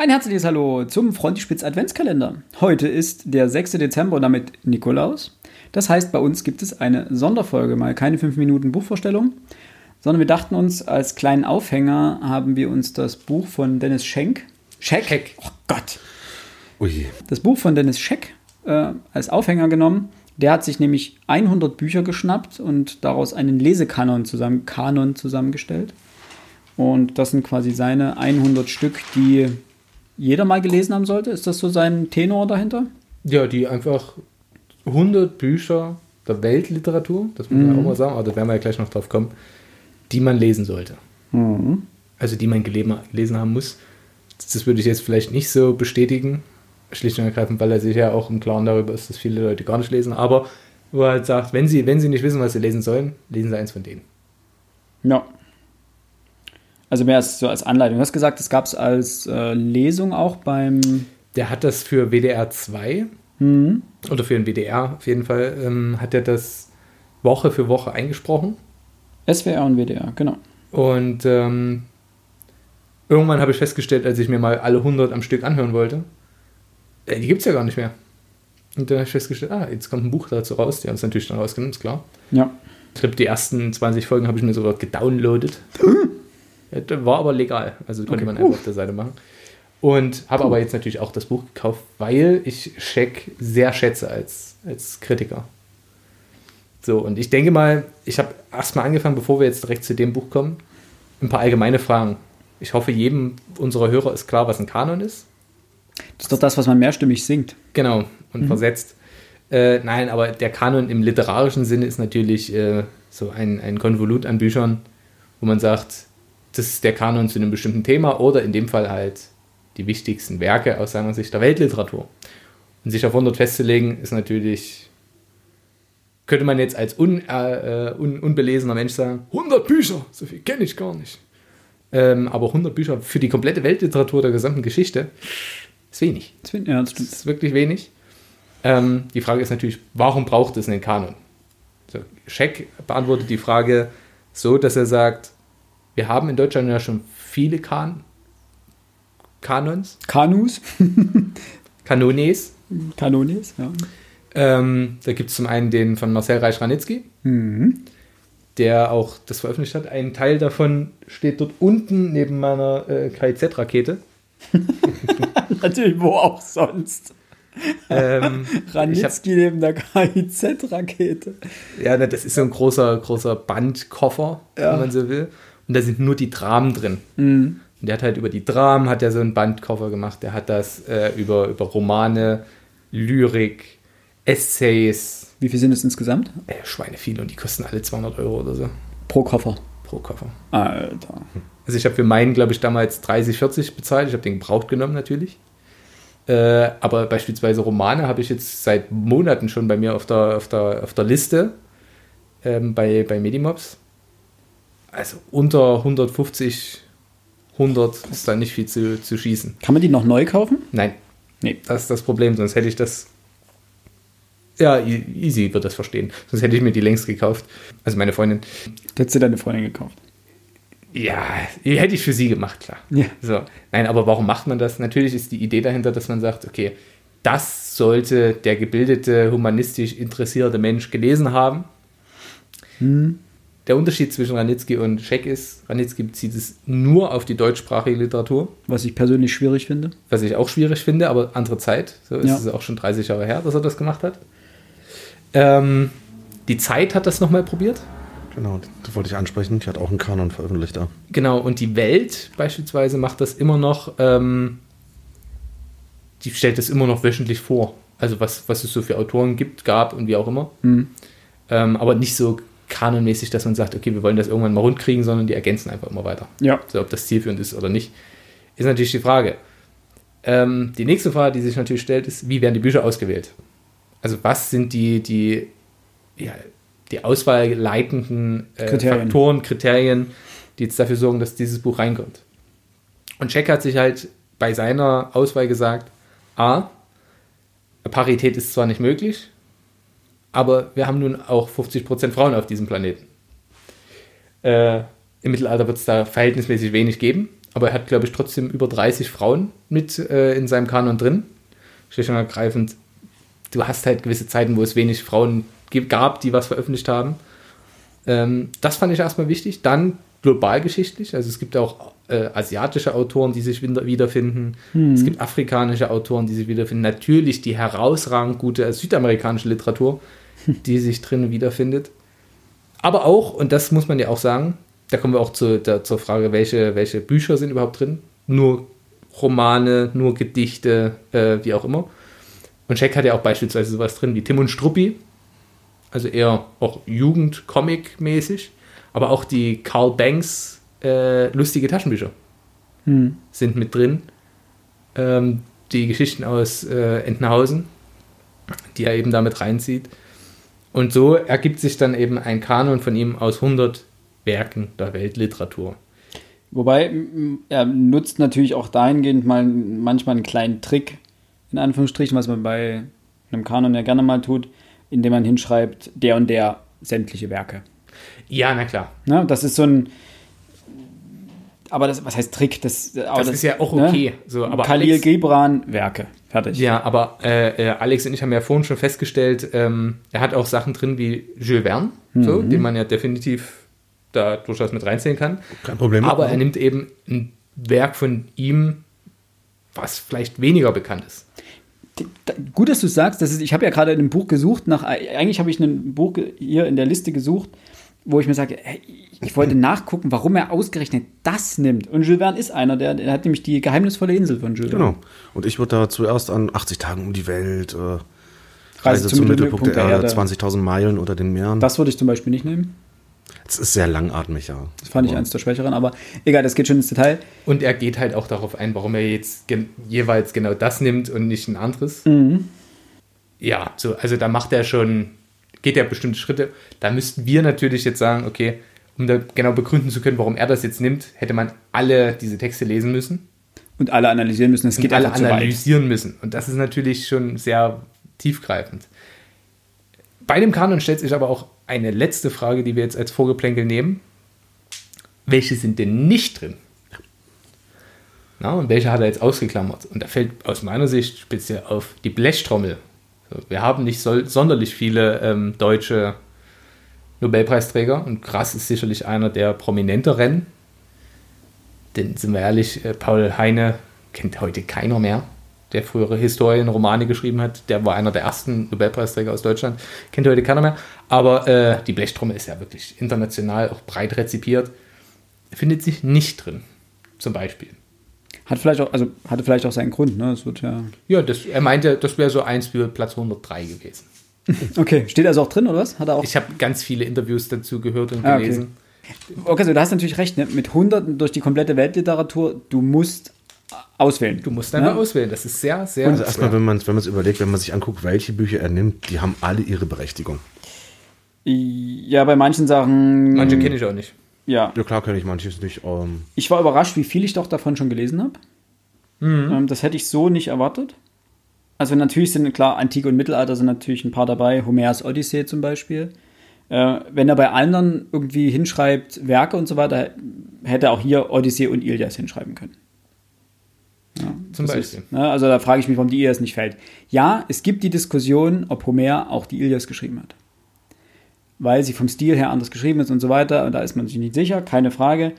Ein herzliches Hallo zum Frontispitz Adventskalender. Heute ist der 6. Dezember und damit Nikolaus. Das heißt, bei uns gibt es eine Sonderfolge, mal keine 5 Minuten Buchvorstellung, sondern wir dachten uns, als kleinen Aufhänger haben wir uns das Buch von Dennis Schenk. Scheck? Scheck. Oh Gott. Ui. Das Buch von Dennis Scheck äh, als Aufhänger genommen. Der hat sich nämlich 100 Bücher geschnappt und daraus einen Lesekanon zusammen, Kanon zusammengestellt. Und das sind quasi seine 100 Stück, die jeder mal gelesen haben sollte. Ist das so sein Tenor dahinter? Ja, die einfach 100 Bücher der Weltliteratur, das muss man Mhm. auch mal sagen, aber da werden wir ja gleich noch drauf kommen, die man lesen sollte. Mhm. Also die man gelesen, haben muss. Das würde ich jetzt vielleicht nicht so bestätigen, schlicht und ergreifend, weil er sich ja auch im Klaren darüber ist, dass viele Leute gar nicht lesen. Aber wo er halt sagt, wenn sie, wenn sie nicht wissen, was sie lesen sollen, lesen sie eins von denen. Ja. Also mehr als so als Anleitung. Du hast gesagt, es gab es als äh, Lesung auch beim. Der hat das für WDR 2 Mhm. oder für den WDR auf jeden Fall, ähm, hat er das Woche für Woche eingesprochen. SWR und WDR, genau. Und ähm, irgendwann habe ich festgestellt, als ich mir mal alle 100 am Stück anhören wollte, äh, die gibt es ja gar nicht mehr. Und dann habe ich festgestellt, ah, jetzt kommt ein Buch dazu raus. Die haben es natürlich dann rausgenommen, ist klar. Ja. Ich glaube, die ersten 20 Folgen habe ich mir sogar gedownloadet. Das war aber legal. Also konnte Okay. man einfach auf der Seite machen. Und habe aber jetzt natürlich auch das Buch gekauft, weil ich Scheck sehr schätze als, als Kritiker. So, und ich denke mal, ich habe erstmal angefangen, bevor wir jetzt direkt zu dem Buch kommen, ein paar allgemeine Fragen. Ich hoffe, jedem unserer Hörer ist klar, was ein Kanon ist. Das ist doch das, was man mehrstimmig singt. Genau, und versetzt. Äh, nein, aber der Kanon im literarischen Sinne ist natürlich äh, so ein, ein Konvolut an Büchern, wo man sagt, das ist der Kanon zu einem bestimmten Thema oder in dem Fall halt die wichtigsten Werke aus seiner Sicht der Weltliteratur. Und sich auf 100 festzulegen, ist natürlich, könnte man jetzt als un, äh, äh, un, unbelesener Mensch sagen, 100 Bücher, so viel kenne ich gar nicht. Ähm, aber 100 Bücher für die komplette Weltliteratur der gesamten Geschichte ist wenig. Ja, das Das ist wirklich wenig. Ähm, die Frage ist natürlich, warum braucht es einen Kanon? So, Scheck beantwortet die Frage so, dass er sagt, wir haben in Deutschland ja schon viele kan Kanons, Kanus, Kanones. Kanones, ja. Ähm, da gibt es zum einen den von Marcel Reich-Ranitzky, Mhm. der auch das veröffentlicht hat. Ein Teil davon steht dort unten neben meiner äh, KIZ-Rakete. Natürlich, wo auch sonst. Ähm, hab, Ranitzky neben der KIZ-Rakete. ja, ne, das ist so ein großer, großer Bandkoffer, Ja. wenn man so will. Und da sind nur die Dramen drin. Mhm. Und der hat halt über die Dramen hat er so einen Bandkoffer gemacht. Der hat das äh, über, über Romane, Lyrik, Essays, Wie viel sind es insgesamt? äh, Schweine viel und die kosten alle 200 Euro oder so Pro Koffer. pro Koffer. Alter. Also ich habe für meinen, glaube ich, damals 30, 40 bezahlt. Ich habe den gebraucht genommen natürlich. Äh, aber beispielsweise Romane habe ich jetzt seit Monaten schon bei mir auf der, auf der, auf der Liste ähm, bei, bei Medimobs. Also unter 150, 100 ist da nicht viel zu, zu schießen. Kann man die noch neu kaufen? Nein, Nee. das ist das Problem, sonst hätte ich das. Ja, easy wird das verstehen. Sonst hätte ich mir die längst gekauft. Also meine Freundin. Hättest du deine Freundin gekauft? Ja, die hätte ich für sie gemacht, klar. Ja. So. Nein, aber warum macht man das? Natürlich ist die Idee dahinter, dass man sagt, okay, das sollte der gebildete, humanistisch interessierte Mensch gelesen haben. Der Unterschied zwischen Ranitzky und Scheck ist, Ranitzky bezieht es nur auf die deutschsprachige Literatur, Was ich persönlich schwierig finde. was ich auch schwierig finde, aber andere Zeit. So ist Ja. es auch schon 30 Jahre her, dass er das gemacht hat. Ähm, die Zeit hat das nochmal probiert. Genau, das wollte ich ansprechen. Die hat auch einen Kanon veröffentlicht da. Genau, und die Welt beispielsweise macht das immer noch, ähm, die stellt das immer noch wöchentlich vor. Also was, was es so für Autoren gibt, gab und wie auch immer. Mhm. Ähm, aber nicht so kanonmäßig, dass man sagt, okay, wir wollen das irgendwann mal rund kriegen, sondern die ergänzen einfach immer weiter. Ja. So, ob das zielführend ist oder nicht, ist natürlich die Frage. Ähm, die nächste Frage, die sich natürlich stellt, ist, wie werden die Bücher ausgewählt? Also was sind die, die, ja, die auswahlleitenden äh, Kriterien. Faktoren, Kriterien, die jetzt dafür sorgen, dass dieses Buch reinkommt? Und Check hat sich halt bei seiner Auswahl gesagt, A, Parität ist zwar nicht möglich, aber wir haben nun auch 50% Frauen auf diesem Planeten. Äh, Im Mittelalter wird es da verhältnismäßig wenig geben, aber er hat, glaube ich, trotzdem über 30 Frauen mit äh, in seinem Kanon drin. Schlicht und ergreifend, du hast halt gewisse Zeiten, wo es wenig Frauen gab, die was veröffentlicht haben. Ähm, das fand ich erstmal wichtig. Dann globalgeschichtlich, also es gibt auch äh, asiatische Autoren, die sich wieder, wiederfinden. Es gibt afrikanische Autoren, die sich wiederfinden. Natürlich die herausragend gute südamerikanische Literatur, die sich drin wiederfindet. Aber auch, und das muss man ja auch sagen, da kommen wir auch zu, der, zur Frage, welche, welche Bücher sind überhaupt drin. Nur Romane, nur Gedichte, äh, wie auch immer. Und Scheck hat ja auch beispielsweise sowas drin wie Tim und Struppi, also eher auch Jugend-Comic-mäßig, aber auch die Carl Banks äh, lustige Taschenbücher Hm. sind mit drin. Ähm, die Geschichten aus äh, Entenhausen, die er eben damit reinzieht. Und so ergibt sich dann eben ein Kanon von ihm aus 100 Werken der Weltliteratur. Wobei er nutzt natürlich auch dahingehend mal manchmal einen kleinen Trick, in Anführungsstrichen, was man bei einem Kanon ja gerne mal tut, indem man hinschreibt, der und der sämtliche Werke. Ja, na klar. Ne? Das ist so ein. Aber das, was heißt Trick? Das, aber Das, ist ja auch okay. So, aber Khalil Alex, Gibran, Werke. Fertig. ja, aber äh, äh, Alex und ich haben ja vorhin schon festgestellt, ähm, er hat auch Sachen drin wie Jules Verne, so, den man ja definitiv da durchaus mit reinzählen kann. Kein Problem. Aber er nimmt eben ein Werk von ihm, was vielleicht weniger bekannt ist. Gut, dass du es sagst. Das ist, ich habe ja gerade in einem Buch gesucht, nach, eigentlich habe ich ein Buch hier in der Liste gesucht, wo ich mir sage, hey, ich wollte nachgucken, warum er ausgerechnet das nimmt. Und Jules Verne ist einer, der, der hat nämlich die geheimnisvolle Insel von Jules Verne. Genau. Und ich würde da zuerst an 80 Tagen um die Welt, äh, Reise, Reise zum, Mittelpunkt der Erde, 20.000 Meilen unter den Meeren. Das, Das würde ich zum Beispiel nicht nehmen. ist sehr langatmig, ja. Das fand ich Aber- eins der schwächeren, aber egal, das geht schon ins Detail. Und er geht halt auch darauf ein, warum er jetzt gen jeweils genau das nimmt und nicht ein anderes. Ja, so, also da macht er schon, geht er bestimmte Schritte. Da müssten wir natürlich jetzt sagen, okay, um da genau begründen zu können, warum er das jetzt nimmt, hätte man alle diese Texte lesen müssen Und alle analysieren müssen. Es geht und alle analysieren müssen. Und das ist natürlich schon sehr tiefgreifend. Bei dem Kanon stellt sich aber auch eine letzte Frage, die wir jetzt als Vorgeplänkel nehmen. Welche sind denn nicht drin? Na, und welche hat er jetzt ausgeklammert? Und da fällt aus meiner Sicht speziell auf die Blechtrommel. Wir haben nicht so, sonderlich viele ähm, deutsche Nobelpreisträger und Krass ist sicherlich einer der prominenteren. Denn sind wir ehrlich, äh, Paul Heine kennt heute keiner mehr, der frühere Historienromane geschrieben hat. Der war einer der ersten Nobelpreisträger aus Deutschland. Kennt heute keiner mehr. Aber äh, die Blechtrommel ist ja wirklich international auch breit rezipiert. Findet sich nicht drin, zum Beispiel. Hat vielleicht auch, also hatte vielleicht auch seinen Grund, ne? Es wird ja. Ja, das, er meinte, das wäre so eins für Platz 103 gewesen. Okay, steht also auch drin, oder was? Hat er auch. Ich habe ganz viele Interviews dazu gehört und Ah, okay. gelesen. Okay, so du hast natürlich recht, ne? Mit Hunderten durch die komplette Weltliteratur, du musst auswählen. Du musst einfach Ja? auswählen. Das ist sehr, sehr. Also erstmal, wenn man es wenn man's überlegt, wenn man sich anguckt, welche Bücher er nimmt, die haben alle ihre Berechtigung. Ja, bei manchen Sachen. Manche kenne ich auch nicht. Ja. Ja klar kenne ich manches nicht. Ähm, Ich war überrascht, wie viel ich doch davon schon gelesen habe. Ähm, das hätte ich so nicht erwartet. Also natürlich sind klar, Antike und Mittelalter sind natürlich ein paar dabei, Homers Odyssee zum Beispiel. Äh, wenn er bei anderen irgendwie hinschreibt, Werke und so weiter, hätte er auch hier Odyssee und Ilias hinschreiben können. Ja, Zum Beispiel. Ist, ne, also da frage ich mich, warum die Ilias nicht fällt. Ja, es gibt die Diskussion, ob Homer auch die Ilias geschrieben hat. Weil sie vom Stil her anders geschrieben ist und so weiter. Und da ist man sich nicht sicher, keine Frage.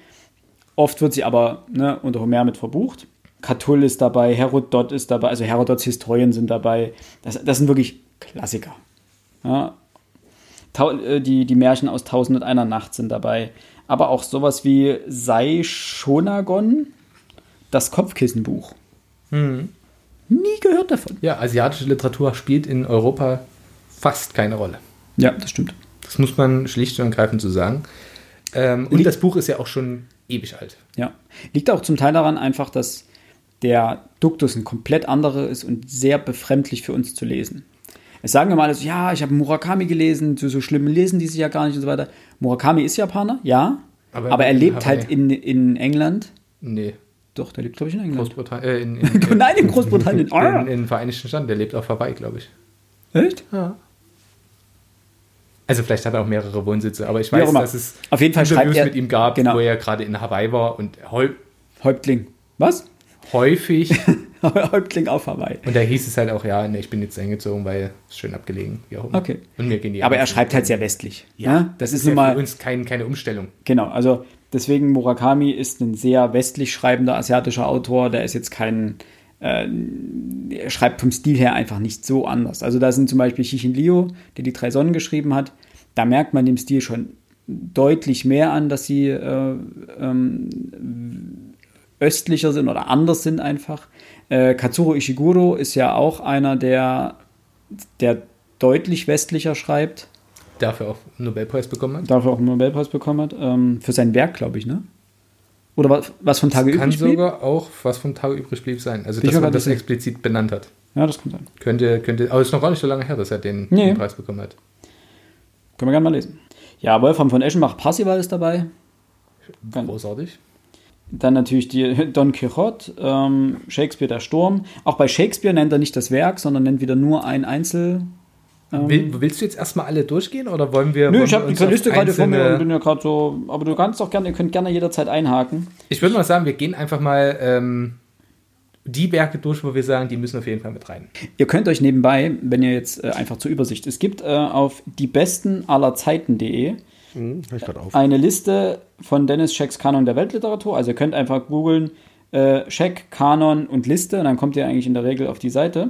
Oft wird sie aber ne, unter Homer mit verbucht. Catull ist dabei, Herodot ist dabei, also Herodots Historien sind dabei. Das, das sind wirklich Klassiker. Ja. Äh, die, die Märchen aus Tausend und einer Nacht sind dabei. Aber auch sowas wie Sei Shonagon, das Kopfkissenbuch. Mhm. Nie gehört davon. Ja, asiatische Literatur spielt in Europa fast keine Rolle. Ja, das stimmt. Das muss man schlicht und ergreifend so sagen. Ähm, und Liegt- das Buch ist ja auch schon ewig alt. Ja. Liegt auch zum Teil daran einfach, dass der Duktus ein komplett anderer ist und sehr befremdlich für uns zu lesen. Es sagen immer alle so, ja, ich habe Murakami gelesen, so, so schlimm lesen die sich ja gar nicht und so weiter. Murakami ist Japaner, ja, Aber aber, er lebt Hawaii. halt in, in England. Nee, Doch, der lebt, glaube ich, in England. Großbritannien. Äh, in, in, Nein, in Großbritannien. in, Ah, in, in den Vereinigten Staaten. Der lebt auf Hawaii, glaube ich. echt? Ja. Also vielleicht hat er auch mehrere Wohnsitze, aber ich weiß, dass es Auf jeden Fall Interviews er- mit ihm gab, genau. wo er gerade in Hawaii war und Häuptling. Was? Häufig. Häuptling auf Hawaii. Und da hieß es halt auch, ja, ne, ich bin jetzt eingezogen, weil es schön abgelegen. Wie auch immer. Okay. Und mir gehen die Aber er schreibt halt sehr westlich. Ja, das ist ja nun mal für uns kein, keine Umstellung. Genau, also deswegen Murakami ist ein sehr westlich schreibender asiatischer Autor. Der ist jetzt kein, äh, er schreibt vom Stil her einfach nicht so anders. Also da sind zum Beispiel Xixin Liu, der die drei Sonnen geschrieben hat. Da merkt man dem Stil schon deutlich mehr an, dass sie äh, ähm, östlicher sind oder anders sind einfach. Äh, Katsuro Ishiguro ist ja auch einer, der, der deutlich westlicher schreibt Dafür auch einen Nobelpreis bekommen hat. dafür auch einen Nobelpreis bekommen hat. Ähm, für sein Werk, glaube ich, ne? Oder was, was von Tage Kann übrig blieb? sogar auch was vom Tag übrig blieb sein. Also, Bin dass man das explizit benannt hat. Ja, das kann sein. Könnte, könnte, aber es ist noch gar nicht so lange her, dass er den, Nee. den Preis bekommen hat. Können wir gerne mal lesen. Ja, Wolfram von Eschenbach Parsival ist dabei. Großartig. Dann natürlich die Don Quixote, ähm, Shakespeare der Sturm. Auch bei Shakespeare nennt er nicht das Werk, sondern nennt wieder nur ein Einzel. Ähm, Will, willst du jetzt erstmal alle durchgehen oder wollen wir. Nö, wollen ich habe die Liste gerade vor mir und bin ja gerade so. Aber du kannst doch gerne, ihr könnt gerne jederzeit einhaken. Ich würde mal sagen, wir gehen einfach mal ähm, die Werke durch, wo wir sagen, die müssen auf jeden Fall mit rein. Ihr könnt euch nebenbei, wenn ihr jetzt äh, einfach zur Übersicht, es gibt äh, auf die besten aller Zeiten.de Hm, hör ich gerade auf. eine Liste von Dennis Schecks Kanon der Weltliteratur. Also ihr könnt einfach googeln äh, Scheck, Kanon und Liste und dann kommt ihr eigentlich in der Regel auf die Seite.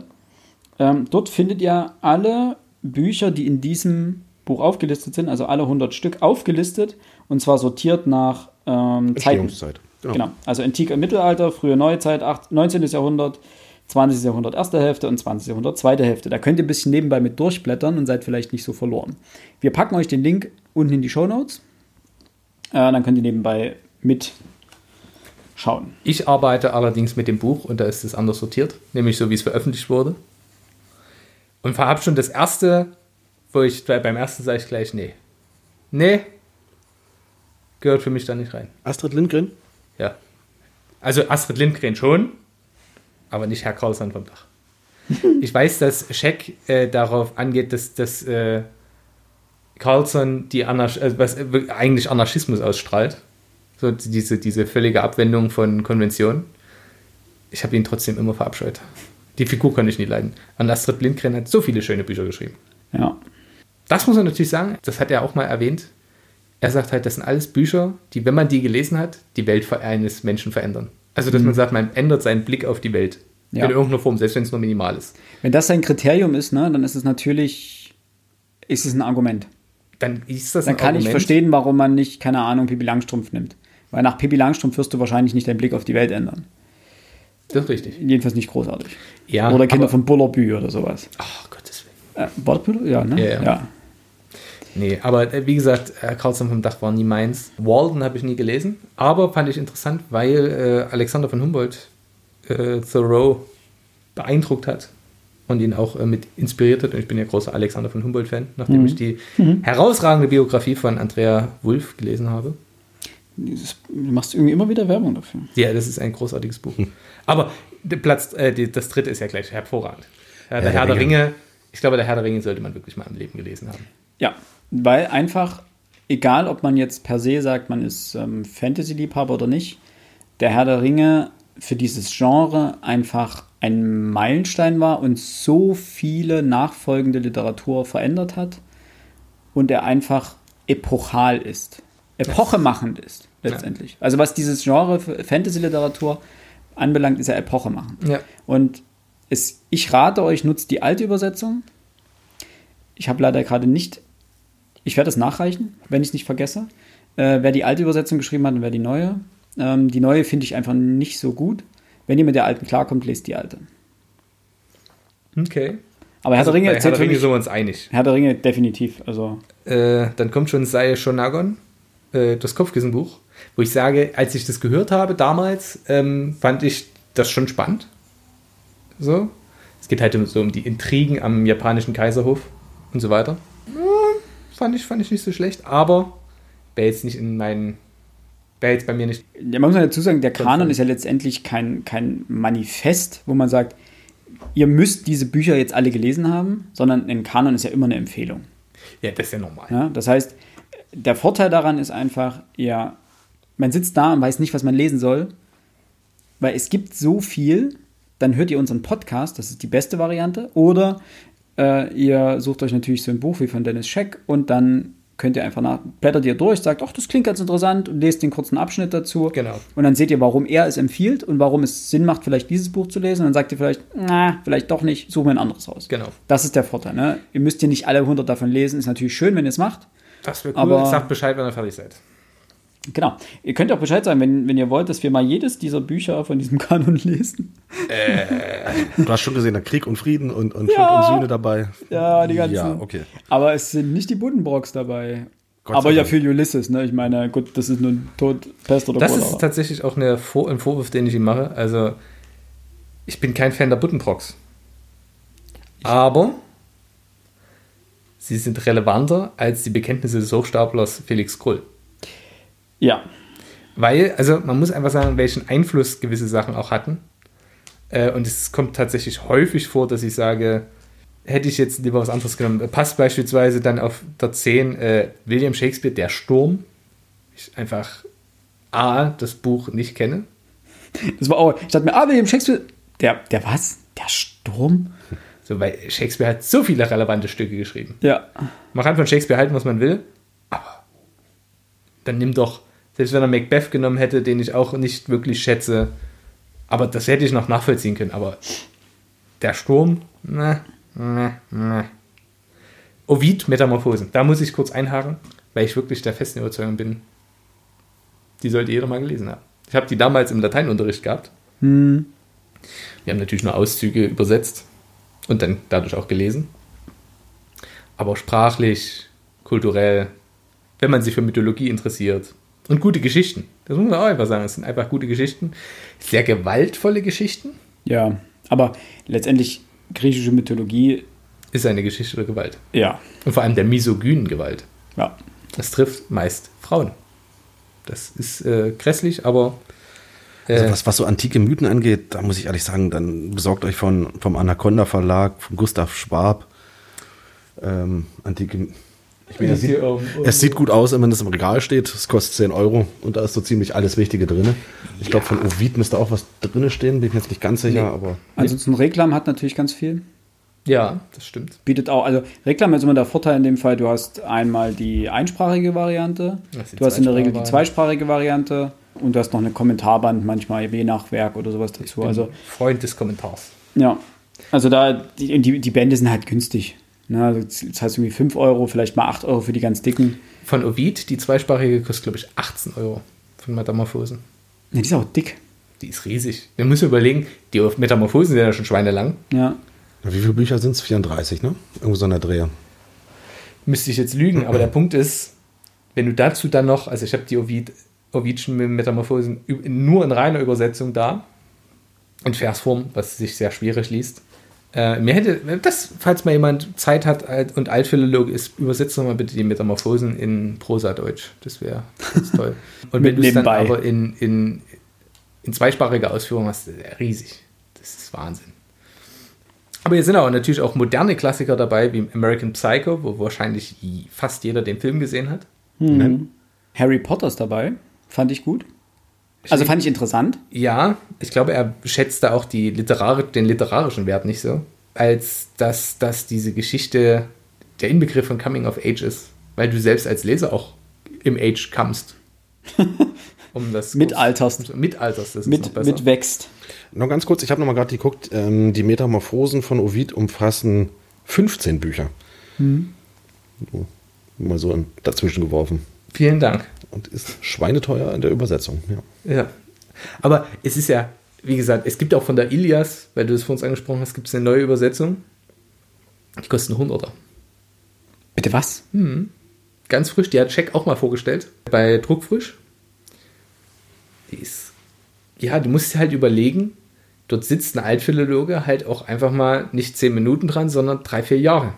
Ähm, dort findet ihr alle Bücher, die in diesem Buch aufgelistet sind, also alle 100 Stück aufgelistet und zwar sortiert nach ähm, Zeiten. Genau. Genau. Also Antike Mittelalter, frühe Neuzeit, 8, 19. Jahrhundert, 20. Jahrhundert erste Hälfte und 20. Jahrhundert zweite Hälfte. Da könnt ihr ein bisschen nebenbei mit durchblättern und seid vielleicht nicht so verloren. Wir packen euch den Link unten in die Show Notes. Äh, dann könnt ihr nebenbei mit schauen. Ich arbeite allerdings mit dem Buch und da ist es anders sortiert, nämlich so, wie es veröffentlicht wurde. Und habe schon das erste, wo ich beim ersten sage ich gleich, nee. Nee, gehört für mich da nicht rein. Astrid Lindgren? Ja. Also Astrid Lindgren schon, aber nicht Herr Karlsson vom Dach. Ich weiß, dass Scheck äh, darauf angeht, dass, dass äh, Carlson die Anarch äh, was, äh, eigentlich Anarchismus ausstrahlt. So diese, diese völlige Abwendung von Konventionen. Ich habe ihn trotzdem immer verabscheut. Die Figur kann ich nie leiden. Und Astrid Lindgren hat so viele schöne Bücher geschrieben. Ja. Das muss man natürlich sagen, das hat er auch mal erwähnt. Er sagt halt, das sind alles Bücher, die, wenn man die gelesen hat, die Welt eines Menschen verändern. Also, dass man sagt, man ändert seinen Blick auf die Welt. Ja. In irgendeiner Form, selbst wenn es nur minimal ist. Wenn das sein Kriterium ist, ne, dann ist es natürlich ist es ein Argument. Dann ist das Dann kann ich Argument. verstehen, warum man nicht, keine Ahnung, Pippi Langstrumpf nimmt. Weil nach Pippi Langstrumpf wirst du wahrscheinlich nicht deinen Blick auf die Welt ändern. Das ist richtig. Jedenfalls nicht großartig. Ja, oder Kinder von Bullerbü oder sowas. Ach, Gottes Willen. Äh, Bullerbü? Ja, ne? Ja, ja. Nee, aber äh, wie gesagt, äh, Karlsson vom Dach war nie meins. Walden habe ich nie gelesen, aber fand ich interessant, weil äh, Alexander von Humboldt äh, Thoreau beeindruckt hat und ihn auch äh, mit inspiriert hat. Und ich bin ja großer Alexander von Humboldt-Fan, nachdem ich die herausragende Biografie von Andrea Wulff gelesen habe. Du machst irgendwie immer wieder Werbung dafür. Ja, das ist ein großartiges Buch. Aber der Platz, äh, die, das dritte ist ja gleich hervorragend. Ja, der der Herr der Ringe. Ringe, ich glaube, der Herr der Ringe sollte man wirklich mal im Leben gelesen haben. Ja, weil einfach, egal ob man jetzt per se sagt, man ist ähm, Fantasy-Liebhaber oder nicht, der Herr der Ringe für dieses Genre einfach ein Meilenstein war und so viele nachfolgende Literatur verändert hat und er einfach epochal ist. Epochemachend ist, letztendlich. Also was dieses Genre für Fantasy-Literatur anbelangt, ist er epochemachend. Ja. Und es, ich rate euch, nutzt die alte Übersetzung. Ich habe leider gerade nicht, ich werde es nachreichen, wenn ich es nicht vergesse. Äh, wer die alte Übersetzung geschrieben hat und wer die neue. Ähm, die neue finde ich einfach nicht so gut. Wenn ihr mit der alten klarkommt, lest die alte. Okay. Aber Herr Also der Ringe Herr der Ringe sind wir uns einig. Herr der Ringe definitiv. Also Äh, dann kommt schon Sei Shonagon, äh, das Kopfkissenbuch, wo ich sage, als ich das gehört habe damals, ähm, fand ich das schon spannend. So. Es geht halt um- so um die Intrigen am japanischen Kaiserhof und so weiter. Ja, fand, ich, fand ich nicht so schlecht, aber wäre jetzt nicht in meinen. Wäre jetzt bei mir nicht. Ja, man muss ja dazu sagen, der Kanon ist ja letztendlich kein, kein Manifest, wo man sagt, ihr müsst diese Bücher jetzt alle gelesen haben, sondern ein Kanon ist ja immer eine Empfehlung. Ja, das ist ja normal. Ja? Das heißt, der Vorteil daran ist einfach, ihr, man sitzt da und weiß nicht, was man lesen soll. weil es gibt so viel, dann hört ihr unseren Podcast, das ist die beste Variante. Oder äh, ihr sucht euch natürlich so ein Buch wie von Dennis Scheck und dann könnt ihr einfach nach, blättert ihr durch, sagt, ach, das klingt ganz interessant und lest den kurzen Abschnitt dazu. Genau. Und dann seht ihr, warum er es empfiehlt und warum es Sinn macht, vielleicht dieses Buch zu lesen. Und dann sagt ihr vielleicht, na, vielleicht doch nicht, suchen wir ein anderes aus. Genau. Das ist der Vorteil. Ne? Ihr müsst ja nicht alle 100 davon lesen. Ist natürlich schön, wenn ihr es macht. Das wäre cool. Aber- Sagt Bescheid, wenn ihr fertig seid. Genau. Ihr könnt auch Bescheid sagen, wenn, wenn ihr wollt, dass wir mal jedes dieser Bücher von diesem Kanon lesen. Du hast schon gesehen, da Krieg und Frieden und, und Ja. Schuld und Sühne dabei. Ja, die ganzen. Ja, okay. Aber es sind nicht die Buddenbrocks dabei. Gott Aber ja für Ulysses, ne? Ich meine, gut, das ist nur ein Tod, Pest oder Das Cholera. ist tatsächlich auch eine Vor ein Vorwurf, den ich ihm mache. Also, ich bin kein Fan der Buddenbrocks. Aber sie sind relevanter als die Bekenntnisse des Hochstaplers Felix Krull. Ja. Weil, also man muss einfach sagen, welchen Einfluss gewisse Sachen auch hatten. Äh, und es kommt tatsächlich häufig vor, dass ich sage, hätte ich jetzt lieber was anderes genommen. Passt beispielsweise dann auf der 10 äh, William Shakespeare, Der Sturm. Ich einfach A, das Buch nicht kenne. Das war auch. Ich dachte mir, ah, William Shakespeare. Der, der was? Der Sturm? So, weil Shakespeare hat so viele relevante Stücke geschrieben. Ja. Man kann von Shakespeare halten, was man will, aber dann nimm doch, selbst wenn er Macbeth genommen hätte, den ich auch nicht wirklich schätze, aber das hätte ich noch nachvollziehen können, aber der Sturm, ne, ne, ne. Ovid, Metamorphosen, da muss ich kurz einhaken, weil ich wirklich der festen Überzeugung bin, die sollte jeder mal gelesen haben. Ich habe die damals im Lateinunterricht gehabt. Hm. Wir haben natürlich nur Auszüge übersetzt und dann dadurch auch gelesen. Aber sprachlich, kulturell, wenn man sich für Mythologie interessiert und gute Geschichten, das muss man auch einfach sagen, es sind einfach gute Geschichten, sehr gewaltvolle Geschichten, Ja. Aber letztendlich griechische Mythologie, ist eine Geschichte der Gewalt. ja. Und vor allem der misogynen Gewalt. Ja. Das trifft meist Frauen. Das ist äh, grässlich, aber äh, Also was, was so antike Mythen angeht, da muss ich ehrlich sagen, dann besorgt euch von, vom Anaconda Verlag, von Gustav Schwab. Ähm, antike. Ich meine, es, sieht, es sieht gut aus, wenn es im Regal steht. Es kostet 10 Euro und da ist so ziemlich alles Wichtige drin. Ich glaube, von Ovid müsste auch was drin stehen, bin ich mir jetzt nicht ganz sicher, Nee. aber. Ansonsten Reklam hat natürlich ganz viel. ja, das stimmt. Bietet auch, also Reklam ist immer der Vorteil in dem Fall, du hast einmal die einsprachige Variante, du hast in der Regel die zweisprachige Variante und du hast noch eine Kommentarband, manchmal je nach Werk oder sowas dazu. Bin Also Freund des Kommentars. Ja, also da, die, die, die Bände sind halt günstig. Ne? Also das heißt irgendwie 5 Euro, vielleicht mal 8 Euro für die ganz dicken. Von Ovid, die zweisprachige, kostet, glaube ich, 18 Euro von Metamorphosen. Ne, die ist auch dick. Die ist riesig. Wir müssen überlegen, die Metamorphosen sind ja schon schweinelang. Ja. Wie viele Bücher sind es? 34, ne? Irgendwo so in der Drehe. Müsste ich jetzt lügen, aber der Punkt ist, wenn du dazu dann noch, also ich habe die Ovid, Ovidschen Metamorphosen nur in reiner Übersetzung da, in Versform, was sich sehr schwierig liest. Äh, mir hätte, das, falls mal jemand Zeit hat und Altphilologe ist, übersetzt doch mal bitte die Metamorphosen in Prosa-Deutsch. Das wäre ganz toll. Und wenn Mit du es dann aber in, in, in zweisprachiger Ausführung hast, das ist riesig. Das ist Wahnsinn. Aber hier sind aber natürlich auch moderne Klassiker dabei, wie American Psycho, wo wahrscheinlich fast jeder den Film gesehen hat. Mhm. Harry Potter ist dabei. Fand ich gut. Also fand ich interessant. Ja, ich glaube, er schätzt da auch die Literar den literarischen Wert nicht so, als dass, dass diese Geschichte der Inbegriff von Coming of Age ist, weil du selbst als Leser auch im Age kommst. Um das Mitalterst. Mitalterst, das ist noch Mit, besser. mit wächst. Noch ganz kurz, ich habe noch mal gerade geguckt, ähm, die Metamorphosen von Ovid umfassen 15 Bücher. So, mal so dazwischen geworfen. Vielen Dank. Und ist schweineteuer in der Übersetzung. Ja. Ja. Aber es ist ja, wie gesagt, es gibt auch von der Ilias, weil du es vor uns angesprochen hast, gibt es eine neue Übersetzung. Die kosten 100er. Bitte was? Ganz frisch, die hat Check auch mal vorgestellt. Bei Druckfrisch. Die ist, ja, du musst dir halt überlegen, dort sitzt ein Altphilologe halt auch einfach mal nicht 10 Minuten dran, sondern drei, vier Jahre.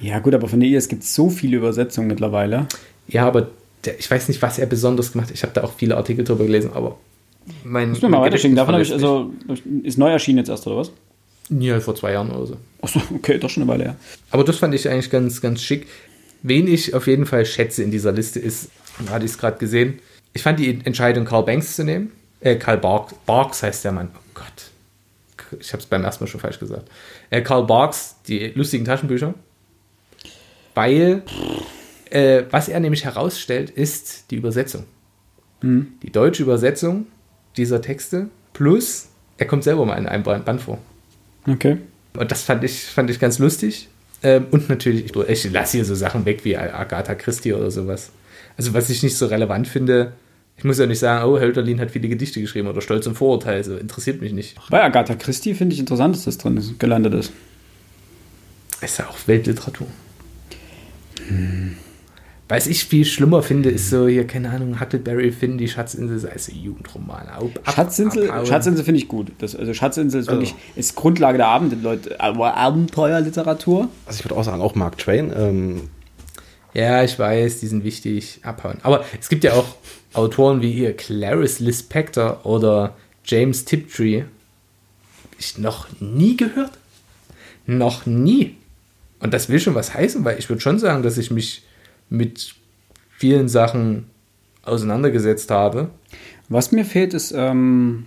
Ja, gut, aber von der IS gibt es so viele Übersetzungen mittlerweile. Ja, aber der, ich weiß nicht, was er besonders gemacht hat. Ich habe da auch viele Artikel drüber gelesen, aber mein. Muss mir mal weiterschicken. Davon habe ich, also, ist neu erschienen jetzt erst, oder was? Ja, vor zwei Jahren oder so. Achso, okay, doch schon eine Weile her. Aber das fand ich eigentlich ganz, ganz schick. Wen ich auf jeden Fall schätze in dieser Liste ist, hatte ich es gerade gesehen, ich fand die Entscheidung, Carl Banks zu nehmen, Äh, Karl Barks, Barks heißt der Mann. Oh Gott. Ich habe es beim ersten Mal schon falsch gesagt. Äh, Karl Barks, die lustigen Taschenbücher. Weil, äh, was er nämlich herausstellt, ist die Übersetzung. Hm. Die deutsche Übersetzung dieser Texte plus er kommt selber mal in einem Band vor. Okay. Und das fand ich, fand ich ganz lustig. Ähm, und natürlich, ich, ich lasse hier so Sachen weg wie Agatha Christie oder sowas. Also was ich nicht so relevant finde, ich muss ja nicht sagen, oh, Hölderlin hat viele Gedichte geschrieben oder Stolz und Vorurteil, so interessiert mich nicht. Bei Agatha Christie finde ich interessant, dass das drin ist, gelandet ist. Ist ja auch Weltliteratur. Hm. Was ich viel schlimmer finde, ist so hier, keine Ahnung, Huckleberry Finn, die Schatzinsel, sei es Jugendroman. Ab, Schatzinsel, Schatzinsel finde ich gut. Das, also Schatzinsel ist wirklich, oh. ist Grundlage der Abend, Leute, Abenteuerliteratur. Also ich würde auch sagen, auch Mark Twain. Ähm ja, ich weiß, die sind wichtig, abhauen. Aber es gibt ja auch Autoren wie hier Clarice Lispector oder James Tiptree. Ich noch nie gehört. Noch nie. Und das will schon was heißen, weil ich würde schon sagen, dass ich mich mit vielen Sachen auseinandergesetzt habe. Was mir fehlt, ist ähm,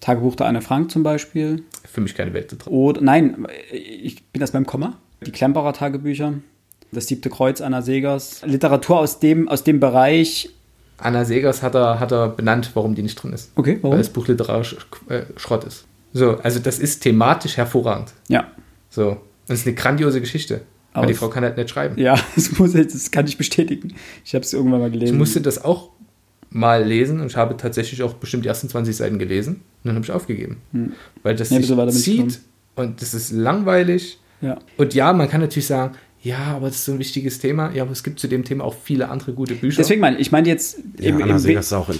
Tagebuch der Anne Frank zum Beispiel. Für mich keine Welt. Oder, nein, ich bin das beim Komma. Die Klemperer Tagebücher. Das siebte Kreuz Anna Segers. Literatur aus dem, aus dem Bereich. Anna Segers hat er, hat er benannt, warum die nicht drin ist. Okay, warum? Weil das Buch literarisch äh, Schrott ist. So, also das ist thematisch hervorragend. Ja. So. Das ist eine grandiose Geschichte. Aber die Frau kann halt nicht schreiben. Ja, das, muss, das kann ich bestätigen. Ich habe es irgendwann mal gelesen. Ich musste das auch mal lesen und ich habe tatsächlich auch bestimmt die ersten 20 Seiten gelesen und dann habe ich aufgegeben. Hm. Weil das ja, sich zieht und das ist langweilig. Ja. Und ja, man kann natürlich sagen, ja, aber das ist so ein wichtiges Thema. Ja, aber es gibt zu dem Thema auch viele andere gute Bücher. Deswegen meine ich, meine jetzt. Ja, im, Anna Segers ist auch äh,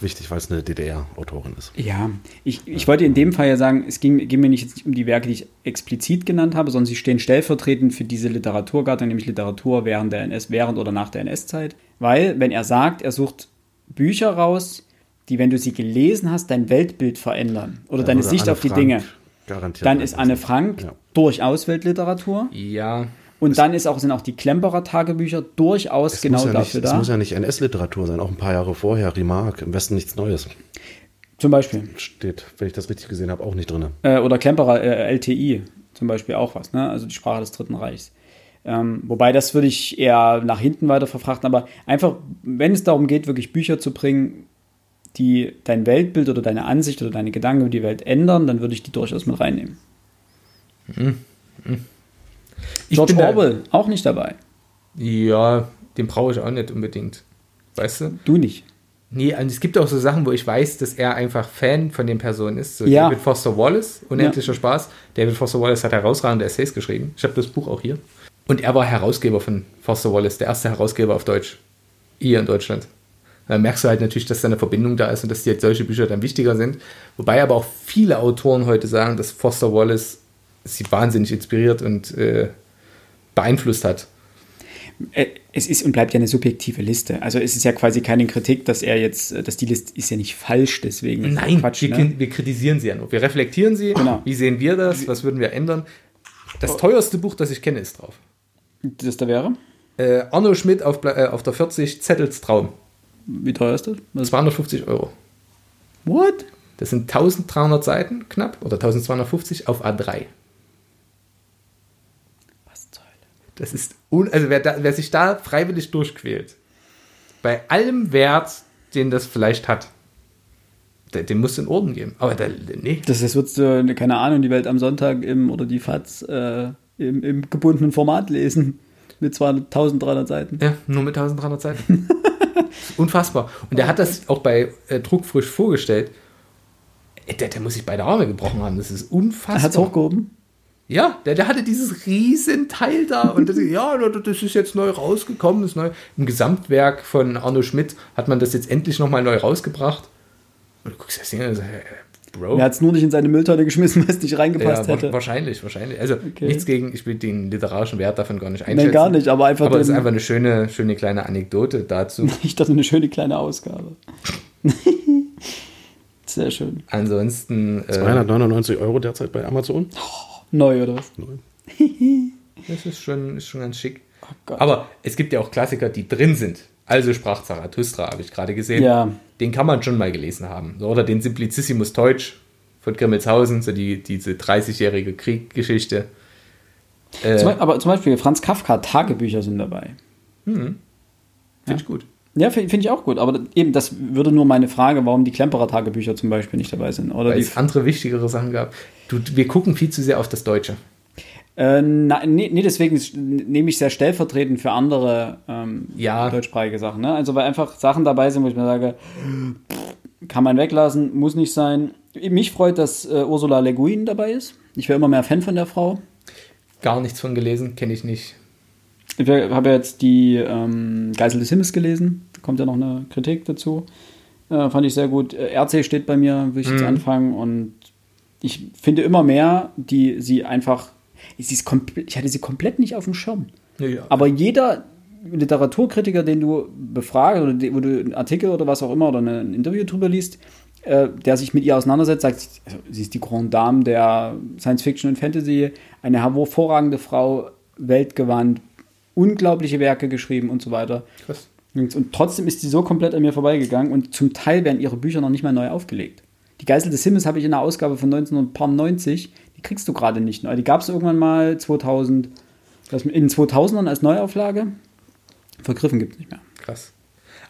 wichtig, weil es eine DDR-Autorin ist. Ja, ich, ich wollte in dem Fall ja sagen, es ging, ging mir nicht um die Werke, die ich explizit genannt habe, sondern sie stehen stellvertretend für diese Literaturgattung, nämlich Literatur während der NS, während oder nach der NS-Zeit. Weil, wenn er sagt, er sucht Bücher raus, die, wenn du sie gelesen hast, dein Weltbild verändern oder ja, deine oder Sicht Anne auf die Frank Dinge, dann ist Anne Frank ja. durchaus Weltliteratur. Ja. Und dann ist auch, sind auch die Klemperer Tagebücher durchaus es genau ja dafür nicht, da. Es muss ja nicht NS-Literatur sein, auch ein paar Jahre vorher, Remark, im Westen nichts Neues. Zum Beispiel. Steht, wenn ich das richtig gesehen habe, auch nicht drin. Äh, oder Klemperer äh, LTI zum Beispiel auch was, ne? also die Sprache des Dritten Reichs. Ähm, wobei das würde ich eher nach hinten weiter verfrachten, aber einfach, wenn es darum geht, wirklich Bücher zu bringen, die dein Weltbild oder deine Ansicht oder deine Gedanken über die Welt ändern, dann würde ich die durchaus mit reinnehmen. Mhm. Mhm. George Orwell auch nicht dabei. Ja, den brauche ich auch nicht unbedingt. Weißt du? Du nicht. Nee, und es gibt auch so Sachen, wo ich weiß, dass er einfach Fan von den Personen ist. So ja. David Foster Wallace, unendlicher ja. Spaß. David Foster Wallace hat herausragende Essays geschrieben. Ich habe das Buch auch hier. Und er war Herausgeber von Foster Wallace, der erste Herausgeber auf Deutsch. Hier in Deutschland. Da merkst du halt natürlich, dass da eine Verbindung da ist und dass die halt solche Bücher dann wichtiger sind. Wobei aber auch viele Autoren heute sagen, dass Foster Wallace sie wahnsinnig inspiriert und äh, beeinflusst hat. Äh, es ist und bleibt ja eine subjektive Liste. Also es ist ja quasi keine Kritik, dass er jetzt, dass die Liste ist ja nicht falsch, deswegen. Nein, Quatsch, wir, ne? wir, kritisieren sie ja nur. Wir reflektieren sie. Genau. Wie sehen wir das? Was würden wir ändern? Das oh. teuerste Buch, das ich kenne, ist drauf. Das da wäre? Äh, Arno Schmidt auf, äh, auf der 40 Zettels Traum. Wie teuer ist das? Was? 250 Euro. What? Das sind 1300 Seiten knapp oder 1250 auf A3. Das ist, un also wer, da, wer sich da freiwillig durchquält, bei allem Wert, den das vielleicht hat, dem muss in Orden geben. Aber der, nee. Das, das würdest du, keine Ahnung, die Welt am Sonntag im, oder die FATS äh, im, im gebundenen Format lesen. Mit 1300 Seiten. Ja, nur mit 1300 Seiten. Unfassbar. Und er hat das auch bei äh, Druckfrisch vorgestellt. Der, der muss sich beide Arme gebrochen haben. Das ist unfassbar. Er hat es hochgehoben? Ja, der, der hatte dieses riesen Teil da und das, ja, das ist jetzt neu rausgekommen, ist neu. Im Gesamtwerk von Arno Schmidt hat man das jetzt endlich nochmal neu rausgebracht. Und du guckst das Ding und sagst, Bro. Er hat es nur nicht in seine Mülltonne geschmissen, weil es nicht reingepasst ja, hätte. Wahrscheinlich, wahrscheinlich. Also okay. nichts gegen, ich will den literarischen Wert davon gar nicht einschätzen. Nein, gar nicht, aber einfach. Aber es ist einfach eine schöne, schöne kleine Anekdote dazu. Ich dachte, eine schöne kleine Ausgabe. Sehr schön. Ansonsten. Äh, 299 Euro derzeit bei Amazon. Oh. Neu, oder was? Neu. das ist schon, ist schon ganz schick. Oh Aber es gibt ja auch Klassiker, die drin sind. Also sprach Zarathustra, habe ich gerade gesehen. Ja. Den kann man schon mal gelesen haben. Oder den Simplicissimus Deutsch von Grimmelshausen, so die, diese 30-jährige Krieggeschichte. Äh, aber zum Beispiel Franz Kafka, Tagebücher sind dabei. Mhm. Finde ja. ich gut. Ja, finde find ich auch gut. Aber eben, das würde nur meine Frage, warum die Klemperer-Tagebücher zum Beispiel nicht dabei sind. Oder Weil es andere wichtigere Sachen gab. Du, wir gucken viel zu sehr auf das Deutsche. Äh, na, nee, nee, deswegen nehme ich sehr stellvertretend für andere ähm, ja. deutschsprachige Sachen. Ne? Also, weil einfach Sachen dabei sind, wo ich mir sage, kann man weglassen, muss nicht sein. Mich freut, dass äh, Ursula Le Guin dabei ist. Ich wäre immer mehr Fan von der Frau. Gar nichts von gelesen, kenne ich nicht. Ich habe jetzt die ähm, Geisel des Himmels gelesen. Da kommt ja noch eine Kritik dazu. Äh, fand ich sehr gut. Äh, RC steht bei mir, will ich jetzt mhm. anfangen. Und ich finde immer mehr, die sie einfach sie ist ich hatte sie komplett nicht auf dem Schirm. Ja, ja. Aber jeder Literaturkritiker, den du befragst oder wo du einen Artikel oder was auch immer oder ein Interview drüber liest, äh, der sich mit ihr auseinandersetzt, sagt, also, sie ist die Grande Dame der Science Fiction und Fantasy, eine hervorragende Frau, weltgewandt, unglaubliche Werke geschrieben und so weiter. Krass. Und trotzdem ist sie so komplett an mir vorbeigegangen und zum Teil werden ihre Bücher noch nicht mal neu aufgelegt. Die Geißel des Himmels habe ich in der Ausgabe von 1990 die kriegst du gerade nicht neu. Die gab es irgendwann mal 2000, in den 2000ern als Neuauflage. Vergriffen gibt es nicht mehr. Krass.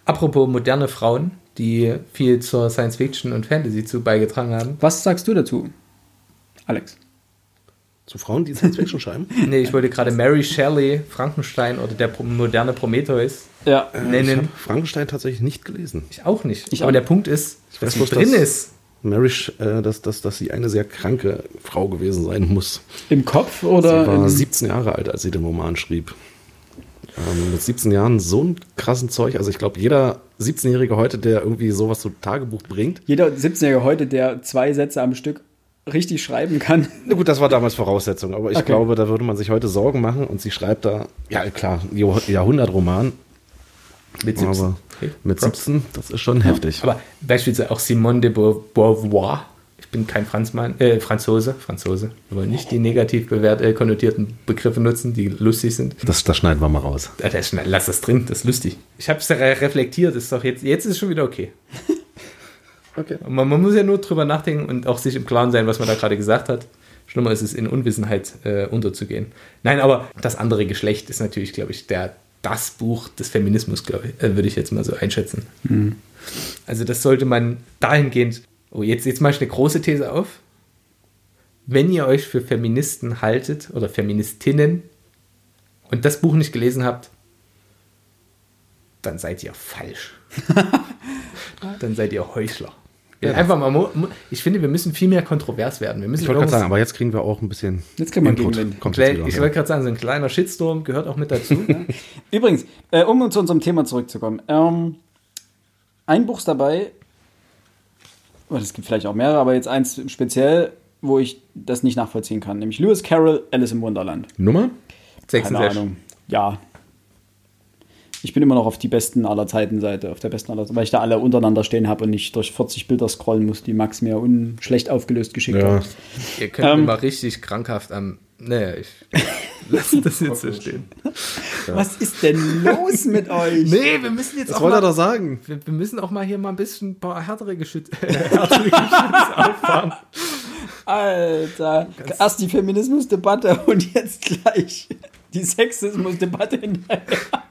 Apropos moderne Frauen, die viel zur Science Fiction und Fantasy zu beigetragen haben. Was sagst du dazu, Alex? Zu Frauen, die Science Fiction schreiben? nee, ich wollte gerade Mary Shelley, Frankenstein oder der moderne Prometheus ja. nennen. Ich habe Frankenstein tatsächlich nicht gelesen. Ich auch nicht. Ich Aber auch. der Punkt ist, was wo drin ist, Marish, äh, dass, dass, dass sie eine sehr kranke Frau gewesen sein muss. Im Kopf oder? Sie war 17 Jahre alt, als sie den Roman schrieb. Ähm, mit 17 Jahren so ein krassen Zeug. Also ich glaube, jeder 17-Jährige heute, der irgendwie sowas zu Tagebuch bringt. Jeder 17-Jährige heute, der zwei Sätze am Stück richtig schreiben kann. Na gut, das war damals Voraussetzung, aber ich okay. glaube, da würde man sich heute Sorgen machen und sie schreibt da, ja klar, Jahrhundertroman. Mit 17. Aber mit 17, das ist schon ja. heftig. Aber beispielsweise auch Simone de Beauvoir. Ich bin kein Franzmann, äh, Franzose, Franzose. Wir wollen nicht die negativ bewährt, äh, konnotierten Begriffe nutzen, die lustig sind. Das, das schneiden wir mal raus. Ja, das, lass das drin, das ist lustig. Ich habe es reflektiert, ist doch jetzt, jetzt ist es schon wieder okay. Okay. Man, man, muss ja nur drüber nachdenken und auch sich im Klaren sein, was man da gerade gesagt hat. Schlimmer ist es, in Unwissenheit äh, unterzugehen. Nein, aber das andere Geschlecht ist natürlich, glaube ich, der, das Buch des Feminismus, glaube ich, äh, würde ich jetzt mal so einschätzen. Mhm. Also das sollte man dahingehend, oh, jetzt, jetzt mache ich eine große These auf. Wenn ihr euch für Feministen haltet oder Feministinnen und das Buch nicht gelesen habt, dann seid ihr falsch. dann seid ihr Heuchler. Ja, einfach mal, ich finde, wir müssen viel mehr kontrovers werden. Wir müssen ich wollte gerade sagen, aber jetzt kriegen wir auch ein bisschen jetzt kann man Input. Kommt jetzt wieder, ich wollte gerade sagen, so ein kleiner Shitstorm gehört auch mit dazu. Ne? Übrigens, äh, um zu unserem Thema zurückzukommen. Ähm, ein Buch ist dabei, es gibt vielleicht auch mehrere, aber jetzt eins speziell, wo ich das nicht nachvollziehen kann, nämlich Lewis Carroll, Alice im Wunderland. Nummer? 66. Keine Ahnung. Ja, ich bin immer noch auf die besten aller Zeiten Seite, auf der besten aller Zeiten, weil ich da alle untereinander stehen habe und nicht durch 40 Bilder scrollen muss, die Max mir unschlecht aufgelöst geschickt ja. hat. Ihr könnt ähm, mal richtig krankhaft am. Naja, ich lasse das jetzt so stehen. Ja. Was ist denn los mit euch? Nee, wir müssen jetzt das auch. wollte er doch sagen. Wir, wir, müssen auch mal hier mal ein bisschen ein paar härtere Geschütze, härtere Geschütze auffahren. Alter, erst die Feminismusdebatte und jetzt gleich die Sexismusdebatte hinterher.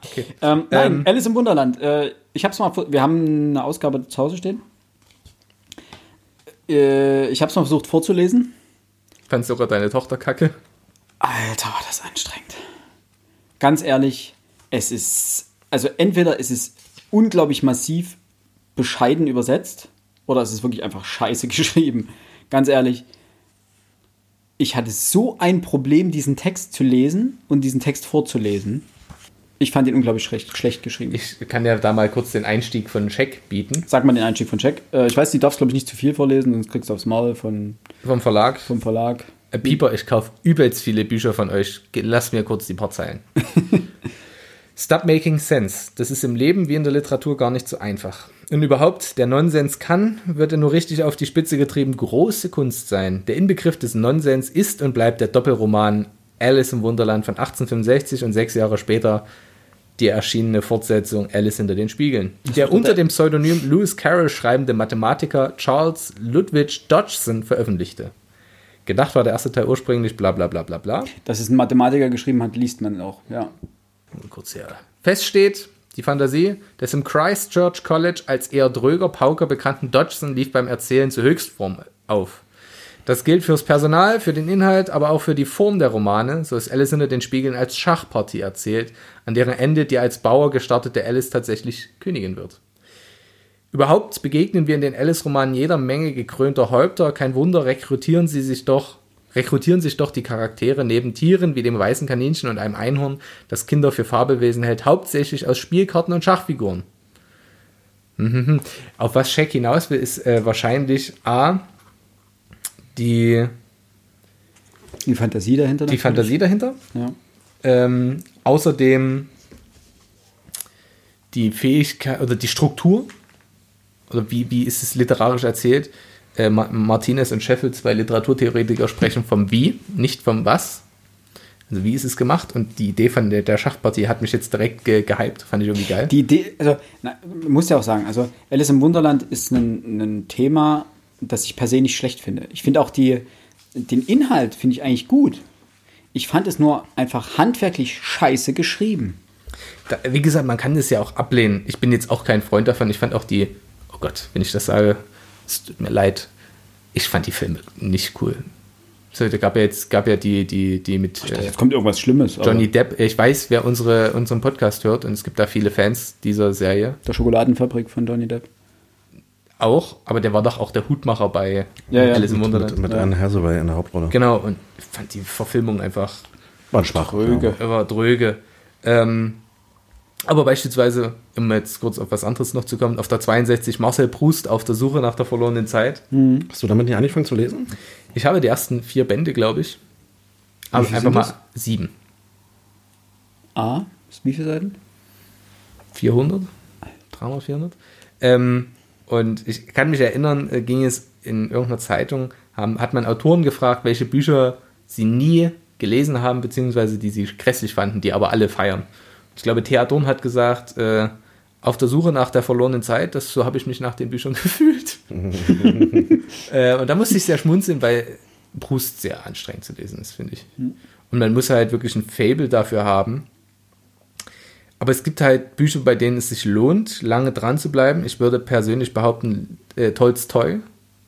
Okay. Ähm, nein, ähm, Alice im Wunderland. Äh, ich hab's mal, wir haben eine Ausgabe zu Hause stehen. Äh, ich habe es mal versucht vorzulesen. Fandst sogar deine Tochter kacke? Alter, war das anstrengend. Ganz ehrlich, es ist, also entweder ist es unglaublich massiv bescheiden übersetzt oder es ist wirklich einfach scheiße geschrieben. Ganz ehrlich, ich hatte so ein Problem, diesen Text zu lesen und diesen Text vorzulesen. Ich fand ihn unglaublich schlecht, schlecht geschrieben. Ich kann ja da mal kurz den Einstieg von Check bieten. Sag mal den Einstieg von Check. Äh, ich weiß, du darfst, glaube ich, nicht zu viel vorlesen, sonst kriegst du aufs Maul von, vom Verlag. Vom Verlag. Äh, Pieper, ich kaufe übelst viele Bücher von euch. Lass mir kurz die paar Zeilen. Stop making sense. Das ist im Leben wie in der Literatur gar nicht so einfach. Und überhaupt, der Nonsens kann, wird er nur richtig auf die Spitze getrieben, große Kunst sein. Der Inbegriff des Nonsens ist und bleibt der Doppelroman Alice im Wunderland von 1865 und sechs Jahre später die erschienene Fortsetzung Alice hinter den Spiegeln. Der unter dem Pseudonym Lewis Carroll schreibende Mathematiker Charles Ludwig Dodgson veröffentlichte. Gedacht war der erste Teil ursprünglich bla bla bla bla bla. Dass es ein Mathematiker geschrieben hat, liest man auch, ja. Kurz her. Fest steht, die Fantasie des im Christchurch College als eher dröger Pauker bekannten Dodgson lief beim Erzählen zur Höchstform auf. Das gilt fürs Personal, für den Inhalt, aber auch für die Form der Romane. So ist Alice hinter den Spiegeln als Schachpartie erzählt, an deren Ende die als Bauer gestartete Alice tatsächlich Königin wird. Überhaupt begegnen wir in den Alice-Romanen jeder Menge gekrönter Häupter. Kein Wunder, rekrutieren sie sich doch, rekrutieren sich doch die Charaktere neben Tieren wie dem weißen Kaninchen und einem Einhorn, das Kinder für Fabelwesen hält, hauptsächlich aus Spielkarten und Schachfiguren. Mhm. Auf was Shaq hinaus will, ist äh, wahrscheinlich A, die, Die Fantasie dahinter. die natürlich. Fantasie dahinter. Ja. Ähm, außerdem die Fähigkeit oder die Struktur. Oder wie, wie ist es literarisch erzählt? Äh, Ma Martinez und Sheffield, zwei Literaturtheoretiker, sprechen vom Wie, nicht vom Was. Also wie ist es gemacht? Und die Idee von der, der Schachpartie hat mich jetzt direkt ge gehypt. Fand ich irgendwie geil. Die Idee, also, na, muss ja auch sagen, also Alice im Wunderland ist ein, ein Thema, das ich per se nicht schlecht finde. Ich finde auch die, den Inhalt finde ich eigentlich gut. Ich fand es nur einfach handwerklich scheiße geschrieben. Da, wie gesagt, man kann das ja auch ablehnen. Ich bin jetzt auch kein Freund davon. Ich fand auch die, oh Gott, wenn ich das sage, es tut mir leid. Ich fand die Filme nicht cool. So, da gab ja jetzt, gab ja die, die, die mit äh, Jetzt kommt irgendwas Schlimmes. aber Johnny Depp. Ich weiß, wer unsere, unseren Podcast hört und es gibt da viele Fans dieser Serie Der Schokoladenfabrik von Johnny Depp. auch, aber der war doch auch der Hutmacher bei Ja, ja. Alice im Mit, Wunderland. mit Anne Hathaway in der Hauptrolle. Genau, und ich fand die Verfilmung einfach War schwach. Tröge. war dröge. Ähm, aber beispielsweise, um jetzt kurz auf was anderes noch zu kommen, auf der 62 Marcel Proust auf der Suche nach der verlorenen Zeit. Ja. Hast du damit nicht angefangen zu lesen? Ich habe die ersten vier Bände, glaube ich. Aber einfach mal das? sieben. A, wie viele Seiten? 400? 300, 400? Ähm, und ich kann mich erinnern, äh, ging es in irgendeiner Zeitung, haben, hat man Autoren gefragt, welche Bücher sie nie gelesen haben, beziehungsweise die sie grässlich fanden, die aber alle feiern. Ich glaube, Thea Dorn hat gesagt, äh, auf der Suche nach der verlorenen Zeit, das, so habe ich mich nach den Büchern gefühlt. äh, und da musste ich sehr schmunzeln, weil Proust sehr anstrengend zu lesen ist, finde ich. Und man muss halt wirklich ein Fable dafür haben. Aber es gibt halt Bücher, bei denen es sich lohnt, lange dran zu bleiben. Ich würde persönlich behaupten, äh, Tolstoi,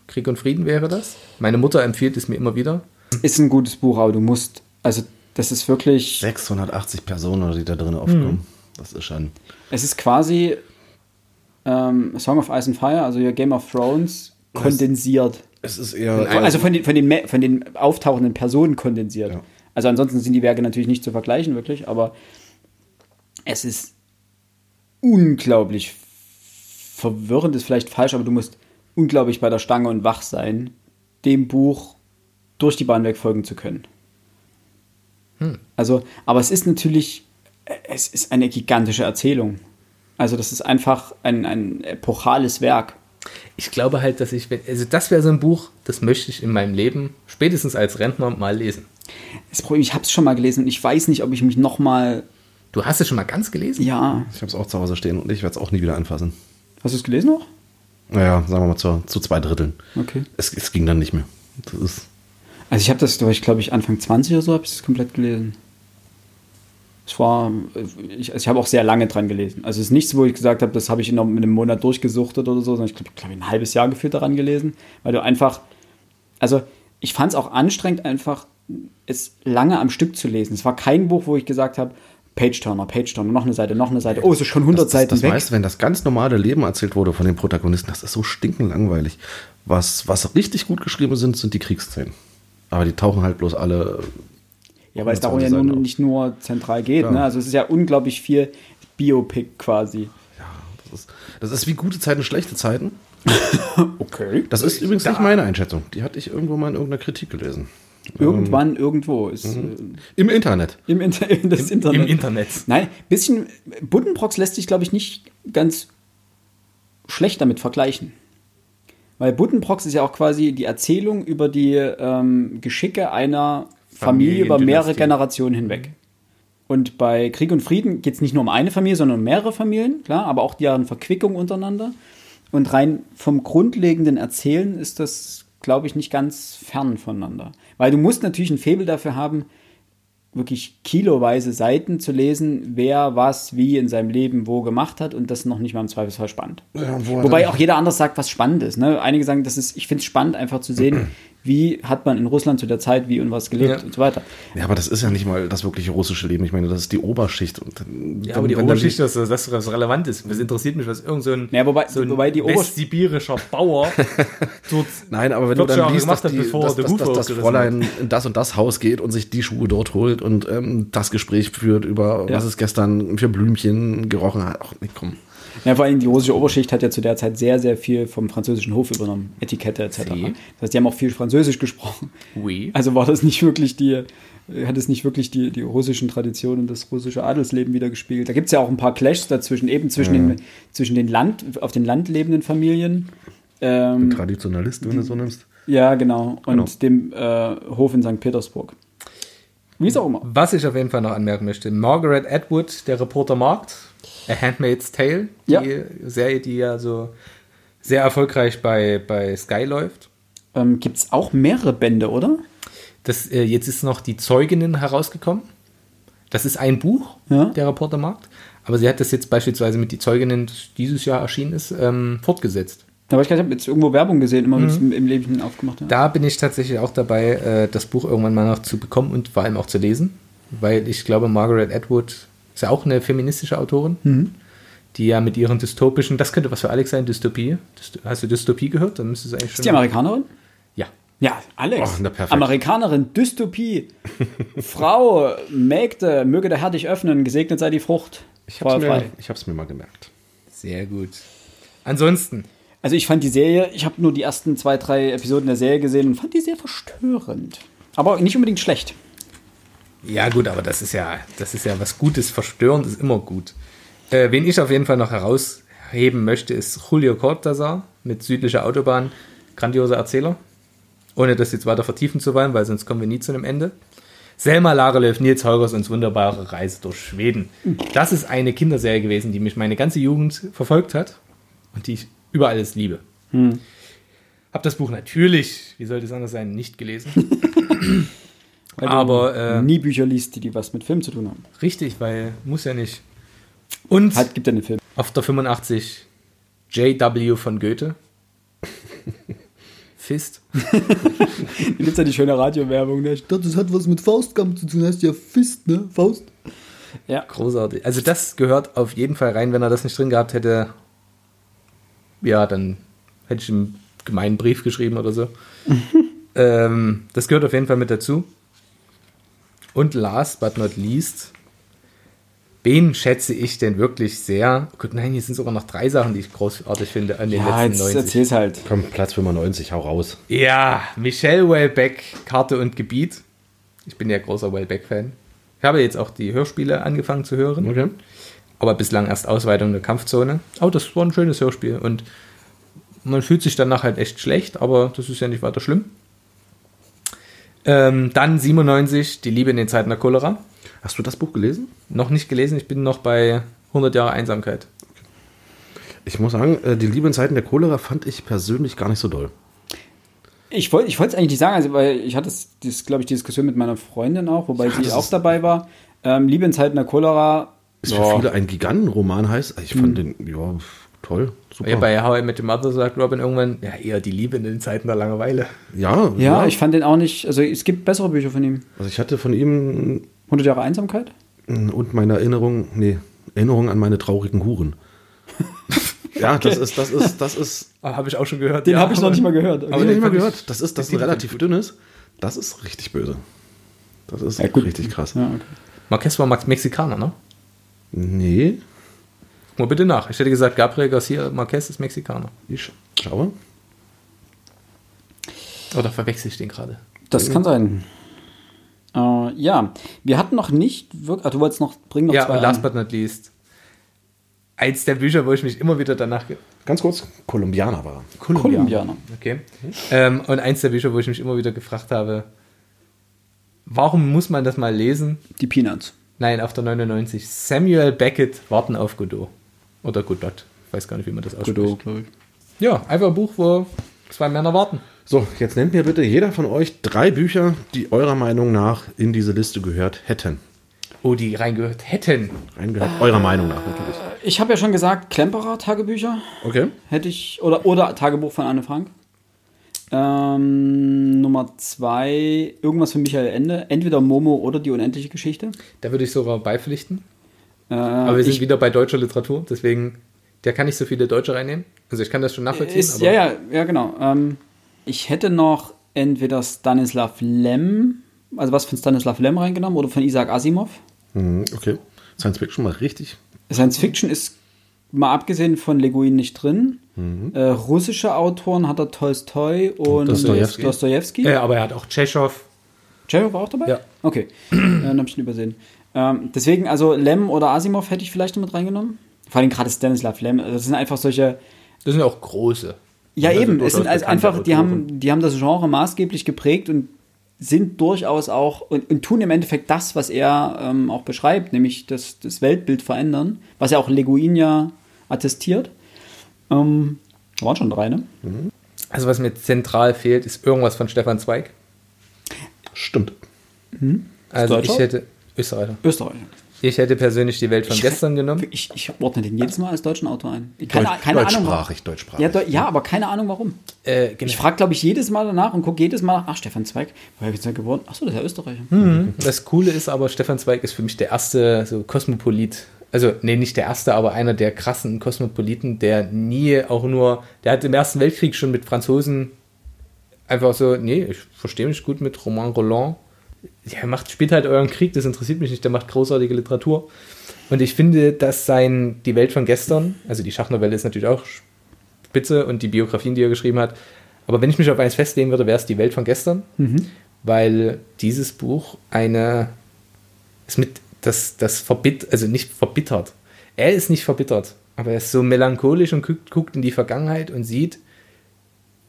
Krieg und Frieden wäre das. Meine Mutter empfiehlt es mir immer wieder. Ist ein gutes Buch, aber du musst, also das ist wirklich, 680 Personen, die da drin aufkommen. Das ist schon. es ist quasi ähm, Song of Ice and Fire, also ja Game of Thrones, kondensiert. Es ist eher. Also von den, von den, von den auftauchenden Personen kondensiert. Ja. Also ansonsten sind die Werke natürlich nicht zu vergleichen, wirklich, aber es ist unglaublich verwirrend, ist vielleicht falsch, aber du musst unglaublich bei der Stange und wach sein, dem Buch durch die Bahn weg folgen zu können. Also, aber es ist natürlich, es ist eine gigantische Erzählung. Also das ist einfach ein, ein epochales Werk. Ich glaube halt, dass ich, wenn- also das wäre so ein Buch, das möchte ich in meinem Leben, spätestens als Rentner, mal lesen. Das Problem, ich habe es schon mal gelesen und ich weiß nicht, ob ich mich noch mal, Du hast es schon mal ganz gelesen? ja, Ich habe es auch zu Hause stehen und ich werde es auch nie wieder anfassen. hast du es gelesen noch? Naja, sagen wir mal zu, zu zwei Dritteln. Okay. Es, es ging dann nicht mehr. Das ist. Also ich habe das, da war ich glaube ich Anfang 20 oder so, habe ich es komplett gelesen. Es war, ich, also ich habe auch sehr lange dran gelesen. Also es ist nichts, wo ich gesagt habe, das habe ich in einem in einem Monat durchgesuchtet oder so, sondern ich glaube, glaub, ein halbes Jahr gefühlt daran gelesen, weil du einfach, also ich fand es auch anstrengend, einfach es lange am Stück zu lesen. Es war kein Buch, wo ich gesagt habe, Page-Turner, Page-Turner, noch eine Seite, noch eine Seite. Oh, es ist schon 100 das, Seiten das weg. weißt wenn das ganz normale Leben erzählt wurde von den Protagonisten, das ist so stinkend langweilig. Was, was richtig gut geschrieben sind, sind die Kriegsszenen. Aber die tauchen halt bloß alle. Ja, weil es darum ja 120 nun nicht nur zentral geht. Ja. Ne? Also es ist ja unglaublich viel Biopic quasi. Das ist, das ist wie gute Zeiten, schlechte Zeiten. Okay. Das ist übrigens nicht meine Einschätzung. Die hatte ich irgendwo mal in irgendeiner Kritik gelesen. Irgendwann, irgendwo ist äh, Im Internet. im, Inter in das Im Internet. Internet. Nein, bisschen Buddenbrocks lässt sich, glaube ich, nicht ganz schlecht damit vergleichen. Weil Buddenbrocks ist ja auch quasi die Erzählung über die ähm, Geschicke einer Familie über mehrere. Generationen hinweg. Und bei Krieg und Frieden geht es nicht nur um eine Familie, sondern um mehrere Familien, klar, aber auch deren Verquickung untereinander. Und rein vom grundlegenden Erzählen ist das, glaube ich, nicht ganz fern voneinander. Weil du musst natürlich ein Faible dafür haben, wirklich kiloweise Seiten zu lesen, wer was wie in seinem Leben wo gemacht hat und das noch nicht mal im Zweifelsfall spannend. Ja, wo Wobei auch jeder anders sagt, was spannend ist. Ne? Einige sagen, das ist, ich finde es spannend, einfach zu sehen, wie hat man in Russland zu der Zeit wie und was gelebt Ja. und so weiter. Ja, aber das ist ja nicht mal das wirkliche russische Leben. Ich meine, das ist die Oberschicht. Und dann- Ja, aber die Oberschicht, dass das, das was relevant ist. Das interessiert mich, was irgend so ein, Ja, wobei- so ein wobei die westsibirischer Bauer dort Nein, aber wenn du 40 dann Jahre liest, dass, die, bevor dass, dass, dass das Fräulein in das und das Haus geht und sich die Schuhe dort holt und ähm, das Gespräch führt über, Ja. was es gestern für Blümchen gerochen hat. Ach, nee, komm. Ja, vor allem die russische Oberschicht hat ja zu der Zeit sehr, sehr viel vom französischen Hof übernommen, Etikette etc. Sie. Das heißt, die haben auch viel Französisch gesprochen. Oui. Also war das nicht wirklich die, hat es nicht wirklich die, die russischen Traditionen und das russische Adelsleben wiedergespiegelt. Da gibt es ja auch ein paar Clashs dazwischen, eben zwischen, den, zwischen den Land, auf den Land lebenden Familien. Ähm, Traditionalist, wenn du so nimmst. ja, genau. Und Genau. dem äh, Hof in St. Petersburg. Wie es auch immer. Was ich auf jeden Fall noch anmerken möchte, Margaret Atwood, der Reporter Markt, A Handmaid's Tale, die Ja. Serie, die ja so sehr erfolgreich bei, bei Sky läuft. Ähm, gibt es auch mehrere Bände, oder? Das, äh, jetzt ist noch die Zeuginnen herausgekommen. Das ist ein Buch, Ja. der Reportermarkt. Aber sie hat das jetzt beispielsweise mit die Zeuginnen, das dieses Jahr erschienen ist, ähm, fortgesetzt. Aber ich habe jetzt irgendwo Werbung gesehen, immer es im, Leben aufgemacht hat. Da bin ich tatsächlich auch dabei, äh, das Buch irgendwann mal noch zu bekommen und vor allem auch zu lesen. Weil ich glaube, Margaret Atwood ist ja auch eine feministische Autorin, die ja mit ihren dystopischen, das könnte was für Alex sein, Dystopie. Dysto- Hast du Dystopie gehört? Dann müsste es eigentlich Ist schon. die Amerikanerin? ja. Ja, Alex. Oh. Amerikanerin, Dystopie. Frau, Mägde, möge der Herr dich öffnen, gesegnet sei die Frucht. Ich hab's, mir, ich hab's mir mal gemerkt. Sehr gut. Ansonsten, Also ich fand die Serie, ich habe nur die ersten zwei, drei Episoden der Serie gesehen und fand die sehr verstörend. Aber nicht unbedingt schlecht. Ja, gut, aber das ist ja, das ist ja was Gutes. Verstörend ist immer gut. Äh, wen ich auf jeden Fall noch herausheben möchte, ist Julio Cortázar mit Südlicher Autobahn. Grandioser Erzähler. Ohne das jetzt weiter vertiefen zu wollen, weil sonst kommen wir nie zu einem Ende. Selma Lagerlöf, Nils Holgers und wunderbare Reise durch Schweden. Das ist eine Kinderserie gewesen, die mich meine ganze Jugend verfolgt hat und die ich über alles liebe. Hab das Buch natürlich, wie sollte es anders sein, nicht gelesen. Weil Aber, du äh, nie Bücher liest, die, die was mit Film zu tun haben. Richtig, weil muss ja nicht. Und Halt, gibt ja einen Film. auf der 85 J.W. von Goethe. Fist. Da gibt es ja die schöne Radiowerbung. Ne? Ich dachte, das hat was mit Faustkampf zu tun. Heißt ja Fist, ne? Faust. Ja. Großartig. Also das gehört auf jeden Fall rein. Wenn er das nicht drin gehabt hätte, ja, dann hätte ich ihm einen gemeinen Brief geschrieben oder so. ähm, das gehört auf jeden Fall mit dazu. Und last but not least, wen schätze ich denn wirklich sehr? Gut, nein, hier sind sogar noch drei Sachen, die ich großartig finde an den Ja, letzten jetzt 90. erzähl's halt. Komm, Platz 95, hau raus. Ja, Michelle Welbeck, Karte und Gebiet. Ich bin ja großer Welbeck-Fan. Ich habe jetzt auch die Hörspiele angefangen zu hören, Okay. aber bislang erst Ausweitung der Kampfzone. Oh, das war ein schönes Hörspiel und man fühlt sich danach halt echt schlecht, aber das ist ja nicht weiter schlimm. Ähm, dann 97, Die Liebe in den Zeiten der Cholera. Hast du das Buch gelesen? Noch nicht gelesen, ich bin noch bei 100 Jahre Einsamkeit. Ich muss sagen, äh, die Liebe in Zeiten der Cholera fand ich persönlich gar nicht so doll. Ich wollte ich es eigentlich nicht sagen, also, weil ich hatte das, glaube ich, die Diskussion mit meiner Freundin auch, wobei Ja, sie auch dabei war. Ähm, Liebe in Zeiten der Cholera. Ist ja, für viele ein Gigantenroman heißt. Ich fand den, ja, toll, super. Ja, bei How I Met Your Mother sagt Robin irgendwann, ja, eher die Liebe in den Zeiten der Langeweile. ja, ja, ich fand den auch nicht, also es gibt bessere Bücher von ihm. also ich hatte von ihm 100 Jahre Einsamkeit? und meine Erinnerung, nee, Erinnerung an meine traurigen Huren. ja, das ist, das ist, das ist, Ah, habe ich auch schon gehört. Den ja, habe ich noch nicht mal gehört. aber Aber ich den nicht mal ich- gehört. Das ist, das ist ein relativ dünnes. Das ist richtig böse. Das ist Ja, richtig krass. Ja, okay. Marquez war Max Mexikaner, ne? Nee, Guck mal bitte nach. Ich hätte gesagt, Gabriel Garcia Marquez ist Mexikaner. ich schaue. Oder verwechsel ich den gerade? Das kann sein. Äh, ja, wir hatten noch nicht wirklich. Ah, du wolltest noch bringen noch Ja, zwei. und last an. but not least. Eins der Bücher, wo ich mich immer wieder danach. Ganz kurz, Kolumbianer war. er. Kolumbianer. Okay. Ähm, und eins der Bücher, wo ich mich immer wieder gefragt habe, warum muss man das mal lesen? Die Peanuts. Nein, auf der 99. Samuel Beckett, Warten auf Godot. Oder Godot. Ich weiß gar nicht, wie man das ausspricht. Godot, glaube ich. Ja, einfach ein Buch, wo zwei Männer warten. So, jetzt nennt mir bitte jeder von euch drei Bücher, die eurer Meinung nach in diese Liste gehört hätten. Oh, die reingehört hätten. Reingehört, ah, eurer Meinung nach natürlich. Ich habe ja schon gesagt, Klemperer Tagebücher. Okay. Hätte ich, oder, oder Tagebuch von Anne Frank. Ähm, Nummer zwei, irgendwas von Michael Ende. Entweder Momo oder die unendliche Geschichte. Da würde ich sogar beipflichten. Äh, Aber wir sind ich, wieder bei deutscher Literatur, deswegen, der kann nicht so viele Deutsche reinnehmen. Also ich kann das schon nachvollziehen. Ist, ja, ja, ja, genau. Ähm, ich hätte noch entweder Stanislav Lem, also was von Stanislav Lem reingenommen oder von Isaac Asimov. Mhm, okay. Science Fiction mal richtig. Science Fiction ist mal abgesehen von Leguin nicht drin. Mhm. Äh, russische Autoren hat er Tolstoi und Dostoevsky. Dostoevsky. Ja, aber er hat auch Tschechow. Tschechow war auch dabei? Ja. Okay, äh, dann habe ich ihn übersehen. Ähm, deswegen, also Lem oder Asimov hätte ich vielleicht mit reingenommen. Vor allem gerade Stanislav Lem. Das sind einfach solche. Das sind ja auch große. Ja, also eben. Es sind also einfach, die haben, die haben das Genre maßgeblich geprägt und sind durchaus auch und, und tun im Endeffekt das, was er ähm, auch beschreibt, nämlich das, das Weltbild verändern, was ja auch Leguin ja attestiert. Ähm, waren schon drei, ne? Mhm. Also was mir zentral fehlt, ist irgendwas von Stefan Zweig. Stimmt. Mhm. Also ich hätte Österreicher. Österreicher. Ich hätte persönlich die Welt von ich, gestern genommen. Ich, ich ordne den jedes Mal als deutschen Autor ein. Keine, Deutsch, keine deutschsprachig, Ahnung, deutschsprachig. Ja, ja, aber keine Ahnung warum. Äh, genau. Ich frage, glaube ich, jedes Mal danach und gucke jedes Mal nach, ach, Stefan Zweig, woher ist er geworden? Achso, das ist ja Österreicher. Mhm. Das Coole ist aber, Stefan Zweig ist für mich der erste so Kosmopolit. Also, nee, nicht der erste, aber einer der krassen Kosmopoliten, der nie auch nur, der hat im Ersten Weltkrieg schon mit Franzosen einfach so, nee, ich verstehe mich gut mit Romain Roland ja, macht, spielt halt euren Krieg, das interessiert mich nicht, der macht großartige Literatur. Und ich finde, dass sein Die Welt von gestern, also die Schachnovelle ist natürlich auch spitze und die Biografien, die er geschrieben hat, aber wenn ich mich auf eins festlegen würde, wäre es Die Welt von gestern, mhm. weil dieses Buch eine, ist mit, das, das verbittert, also nicht verbittert. Er ist nicht verbittert, aber er ist so melancholisch und guckt, guckt in die Vergangenheit und sieht,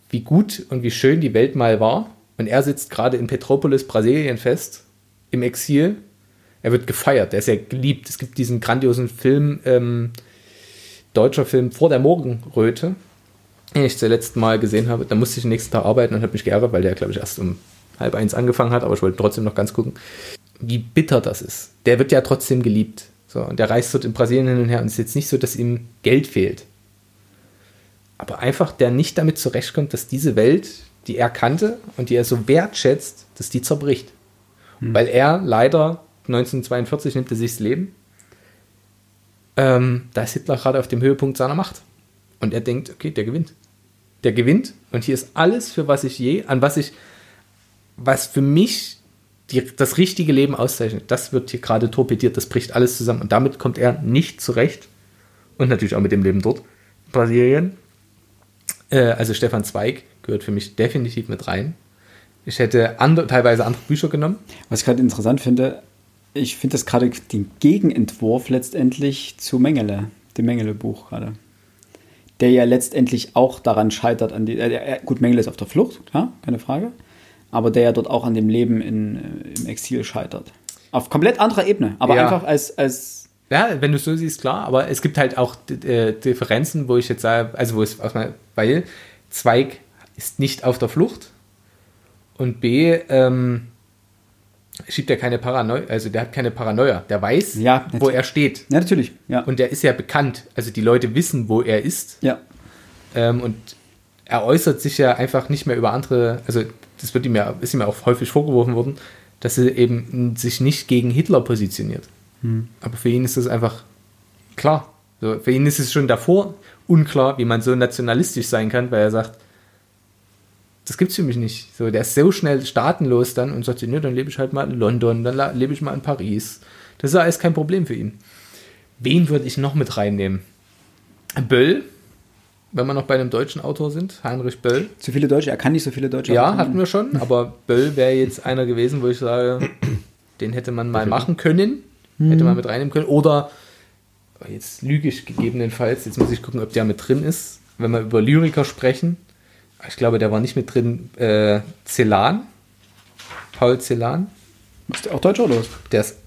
wie gut und wie schön die Welt mal war und er sitzt gerade in Petropolis, Brasilien fest, im Exil. Er wird gefeiert, er ist ja geliebt. Es gibt diesen grandiosen Film, ähm, deutscher Film Vor der Morgenröte, den ich zuletzt mal gesehen habe. Da musste ich den nächsten Tag arbeiten und habe mich geärgert, weil der, glaube ich, erst um halb eins angefangen hat, aber ich wollte trotzdem noch ganz gucken, wie bitter das ist. Der wird ja trotzdem geliebt. So, und der reist dort in Brasilien hin und her und es ist jetzt nicht so, dass ihm Geld fehlt. Aber einfach der nicht damit zurechtkommt, dass diese Welt, die er kannte und die er so wertschätzt, dass die zerbricht. Hm. Weil er leider 1942 nimmt er sich das Leben. Ähm, da ist Hitler gerade auf dem Höhepunkt seiner Macht. Und er denkt, okay, der gewinnt. Der gewinnt und hier ist alles, für was ich je, an was ich, was für mich die, das richtige Leben auszeichnet, das wird hier gerade torpediert, das bricht alles zusammen. Und damit kommt er nicht zurecht. Und natürlich auch mit dem Leben dort, Brasilien. Äh, also Stefan Zweig gehört für mich definitiv mit rein. Ich hätte andere, teilweise andere Bücher genommen. Was ich gerade interessant finde, ich finde das gerade den Gegenentwurf letztendlich zu Mengele, dem Mengele-Buch gerade. Der ja letztendlich auch daran scheitert, an die, äh, gut, Mengele ist auf der Flucht, klar, keine Frage, aber der ja dort auch an dem Leben in, äh, im Exil scheitert. Auf komplett anderer Ebene, aber ja. einfach als, als ja, wenn du es so siehst, klar, aber es gibt halt auch äh, Differenzen, wo ich jetzt sage, also wo es, weil Zweig ist nicht auf der Flucht und B, ähm, schiebt er keine Paranoia, also der hat keine Paranoia, der weiß, ja, wo er steht. Ja, natürlich. Ja. Und der ist ja bekannt, also die Leute wissen, wo er ist. Ja. Ähm, und er äußert sich ja einfach nicht mehr über andere, also das wird ihm ja, ist ihm ja auch häufig vorgeworfen worden, dass er eben sich nicht gegen Hitler positioniert. Hm. Aber für ihn ist das einfach klar. So, für ihn ist es schon davor unklar, wie man so nationalistisch sein kann, weil er sagt, das gibt es für mich nicht. So, der ist so schnell staatenlos dann und sagt, ne, dann lebe ich halt mal in London, dann lebe ich mal in Paris. Das ist alles kein Problem für ihn. Wen würde ich noch mit reinnehmen? Böll, wenn wir noch bei einem deutschen Autor sind, Heinrich Böll. Zu viele Deutsche, er kann nicht so viele Deutsche. Ja, hatten wir schon, aber Böll wäre jetzt einer gewesen, wo ich sage, den hätte man mal machen können, hätte man mit reinnehmen können. Oder, jetzt lüge ich gegebenenfalls, jetzt muss ich gucken, ob der mit drin ist. Wenn wir über Lyriker sprechen, ich glaube, der war nicht mit drin, äh, Celan, Paul Celan. Ist der auch Deutscher oder was? Der ist,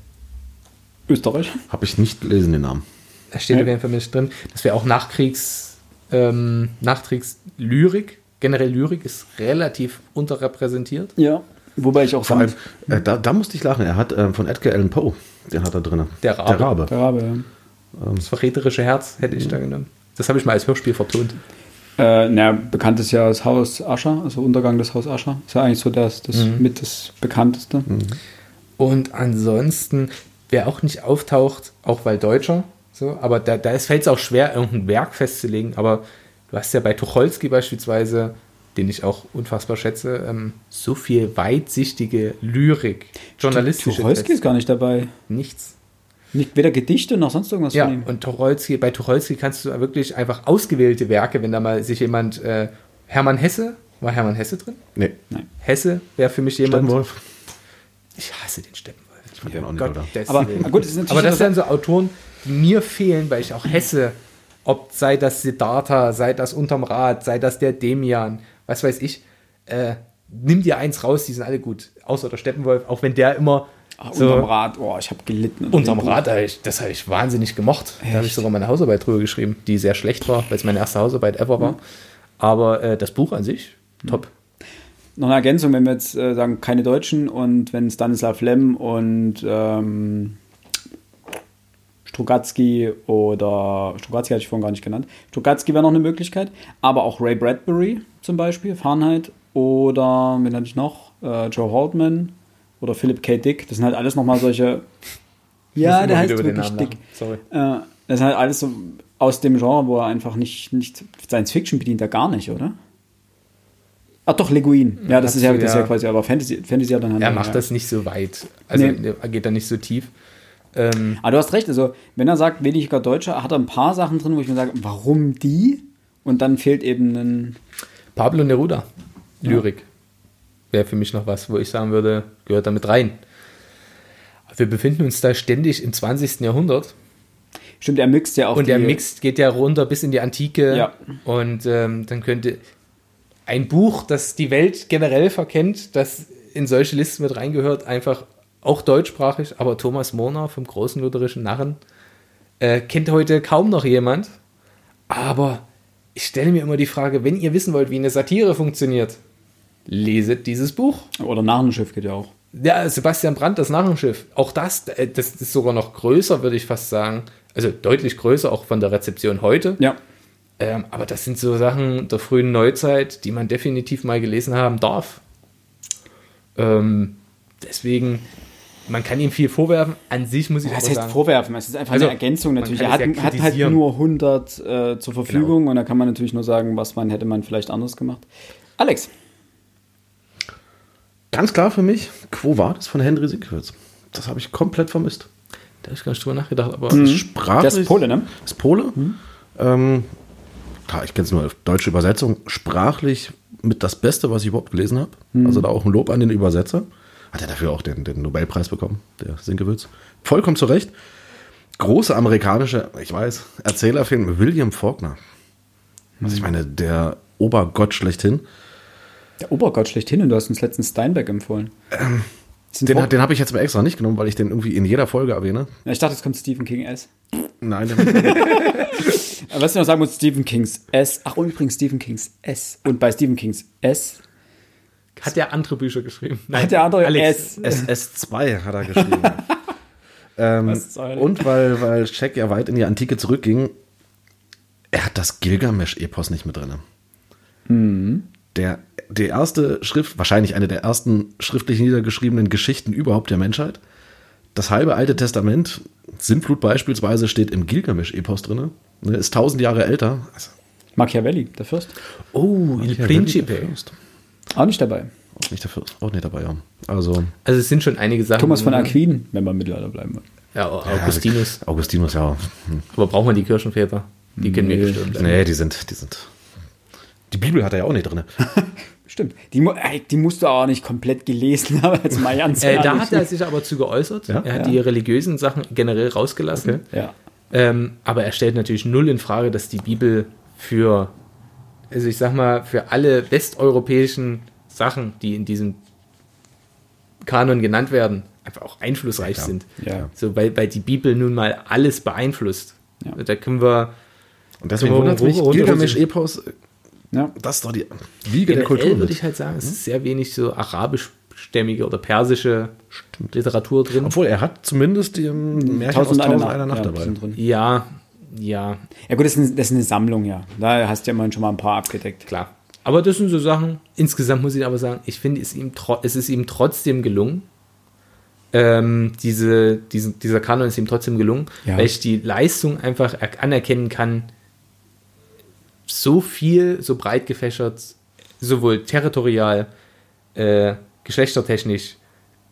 Österreich. Habe ich nicht gelesen, den Namen. Da steht ja. auf jeden Fall mit drin. Das wäre auch Nachkriegs, ähm, Nachkriegslyrik. Generell Lyrik ist relativ unterrepräsentiert. Ja. Wobei ich auch Vor allem, äh, da, da musste ich lachen. Er hat äh, von Edgar Allan Poe, den hat er drin. Der Rabe. Der Rabe. Der Rabe, ja. Ähm, das verräterische Herz hätte ich da genommen. Das habe ich mal als Hörspiel vertont. Äh, na, bekannt ist ja das Haus Ascher, also Untergang des Haus Ascher. Ist ja eigentlich so das, das Mhm. mit das bekannteste. Mhm. Und ansonsten, wer auch nicht auftaucht, auch weil Deutscher, so, aber da, da fällt es auch schwer, irgendein Werk festzulegen. Aber du hast ja bei Tucholsky beispielsweise, den ich auch unfassbar schätze, ähm, so viel weitsichtige Lyrik, journalistische Tucholsky ist gar nicht dabei. nichts. Nicht, weder Gedichte noch sonst irgendwas Ja, von ihm. und Tucholsky, bei Tucholsky kannst du wirklich einfach ausgewählte Werke, wenn da mal sich jemand, äh, Hermann Hesse, war Hermann Hesse drin? Nee, Hesse wäre für mich jemand. Steppenwolf. Ich hasse den Steppenwolf. Ich fand den auch nicht, oder? Aber gut, das Aber das so- sind so Autoren, die mir fehlen, weil ich auch Hesse, ob sei das Siddhartha, sei das Unterm Rad, sei das der Demian, was weiß ich, äh, nimm dir eins raus, die sind alle gut. Außer der Steppenwolf, auch wenn der immer Ah, so Unterm Rad, oh, ich habe gelitten. unter unterm. Rad, das habe ich wahnsinnig gemocht. Da habe ich sogar meine Hausarbeit drüber geschrieben, die sehr schlecht war, weil es meine erste Hausarbeit ever war. Aber äh, das Buch an sich, top. Noch eine Ergänzung, wenn wir jetzt äh, sagen, keine Deutschen und wenn Stanislav Lem und ähm, Strugatsky oder Strugatsky hatte ich vorhin gar nicht genannt. Strugatsky wäre noch eine Möglichkeit, aber auch Ray Bradbury zum Beispiel, Fahrenheit oder wen hatte ich noch? Äh, Joe Haltman oder Philip K. Dick. Das sind halt alles nochmal solche. Ja, der heißt wirklich Dick. Sorry. Äh, das ist halt alles so aus dem Genre, wo er einfach nicht, nicht Science Fiction bedient, er gar nicht, oder? Ach doch, Le Guin. Ja, das ist ja, das ist ja ja. quasi, aber Fantasy, Fantasy hat dann halt Er ja. macht das nicht so weit. Also Nee. er geht da nicht so tief. Ähm, Aber du hast recht, also wenn er sagt, weniger Deutscher, hat er ein paar Sachen drin, wo ich mir sage, warum die? Und dann fehlt eben ein. Pablo Neruda, Lyrik. Wäre für mich noch was, wo ich sagen würde, gehört damit rein. Wir befinden uns da ständig im 20. Jahrhundert Stimmt, er mixt ja auch und der Mix geht ja runter bis in die Antike. Ja. Und ähm, dann könnte ein Buch, das die Welt generell verkennt, das in solche Listen mit reingehört, einfach auch deutschsprachig, aber Thomas Murner vom großen lutherischen Narren äh, kennt heute kaum noch jemand. Aber ich stelle mir immer die Frage, wenn ihr wissen wollt, wie eine Satire funktioniert, leset dieses Buch. Oder Narrenschiff geht ja auch. Ja, Sebastian Brandt, das Narrenschiff. Auch das, äh, das ist sogar noch größer, würde ich fast sagen. Also deutlich größer, auch von der Rezeption heute. Ja. Ähm, aber das sind so Sachen der frühen Neuzeit, die man definitiv mal gelesen haben darf. Ähm, deswegen, man kann ihm viel vorwerfen. An sich muss ich Das aber heißt sagen, vorwerfen, es ist einfach Also, eine Ergänzung natürlich. Er hat, ja hat halt nur 100 äh, zur Verfügung und da kann man natürlich nur sagen, was man hätte man vielleicht anders gemacht. Alex, Ganz klar für mich, Quo Vadis von Henry Siegwitz. Das habe ich komplett vermisst. da habe ich gar nicht drüber nachgedacht, aber Das ist sprachlich. der ist Pole, ne? Ist Pole. Ähm, klar, ich kenne es nur auf deutsche Übersetzung. Sprachlich mit das Beste, was ich überhaupt gelesen habe. Also da auch ein Lob an den Übersetzer. Hat er dafür auch den, den Nobelpreis bekommen, der Sinkewitz. Vollkommen zu Recht. Große amerikanische, ich weiß, Erzählerfilm William Faulkner. Also ich meine, der Obergott schlechthin. Der Obergott schlechthin und du hast uns letztens Steinbeck empfohlen. Sind Den, den habe ich jetzt mal extra nicht genommen, weil ich den irgendwie in jeder Folge erwähne. Ja, ich dachte, es kommt Stephen King S. Nein, den, Aber was ich noch sagen muss, Stephen Kings S. Ach, und übrigens Stephen Kings S. Und bei Stephen Kings S hat der andere Bücher geschrieben. hat der andere Alex. S. SS2 hat er geschrieben. ähm, und weil, weil Jack ja weit in die Antike zurückging, er hat das Gilgamesch-Epos nicht mit drin. Mhm. Der, die erste Schrift, wahrscheinlich eine der ersten schriftlich niedergeschriebenen Geschichten überhaupt der Menschheit. Das halbe Alte Testament, Sintflut beispielsweise, steht im Gilgamesch-Epos drin. Ne, Ist tausend Jahre älter. Also, Machiavelli, der Fürst. Oh, Il Principe. Auch nicht dabei. Auch nicht der Fürst, auch nicht dabei, ja. Also, Also es sind schon einige Sachen. Thomas von Aquin, wenn wir im Mittelalter bleiben wollen. Ja, Augustinus. Ja, Augustinus, ja. Hm. Aber braucht man die Kirchenväter? Die kennen wir Nee. bestimmt. Nee, die sind, die sind. Die Bibel hat er ja auch nicht drin. Stimmt. Die, die musst du auch nicht komplett gelesen haben, als mal ganz Äh, da hat er sich aber zu geäußert. Ja? er hat Ja. die religiösen Sachen generell rausgelassen. Ja. Ähm, aber er stellt natürlich null in Frage, dass die Bibel für, also ich sag mal, für alle westeuropäischen Sachen, die in diesem Kanon genannt werden, einfach auch einflussreich Ja, sind. ja. So, weil, weil die Bibel nun mal alles beeinflusst. Ja. Da können wir Und deswegen wundert mich, Gilgamesch-Epos, Ja. das ist doch die Wiege der Kultur. Generell würde ich halt sagen, es ist sehr wenig so arabischstämmige oder persische Literatur drin. Obwohl, er hat zumindest die ähm, Märchen aus Tausend Tausend eine einer Nacht ja, dabei. sind drin. Ja, ja, Ja gut, das ist, eine, das ist eine Sammlung, ja. Da hast du ja immerhin schon mal ein paar abgedeckt. klar. Aber das sind so Sachen, insgesamt muss ich aber sagen, ich finde, es, ihm es ist ihm trotzdem gelungen. Ähm, diese, diesen, dieser Kanon ist ihm trotzdem gelungen, Ja. weil ich die Leistung einfach er- anerkennen kann, so viel, so breit gefächert, sowohl territorial, äh, geschlechtertechnisch,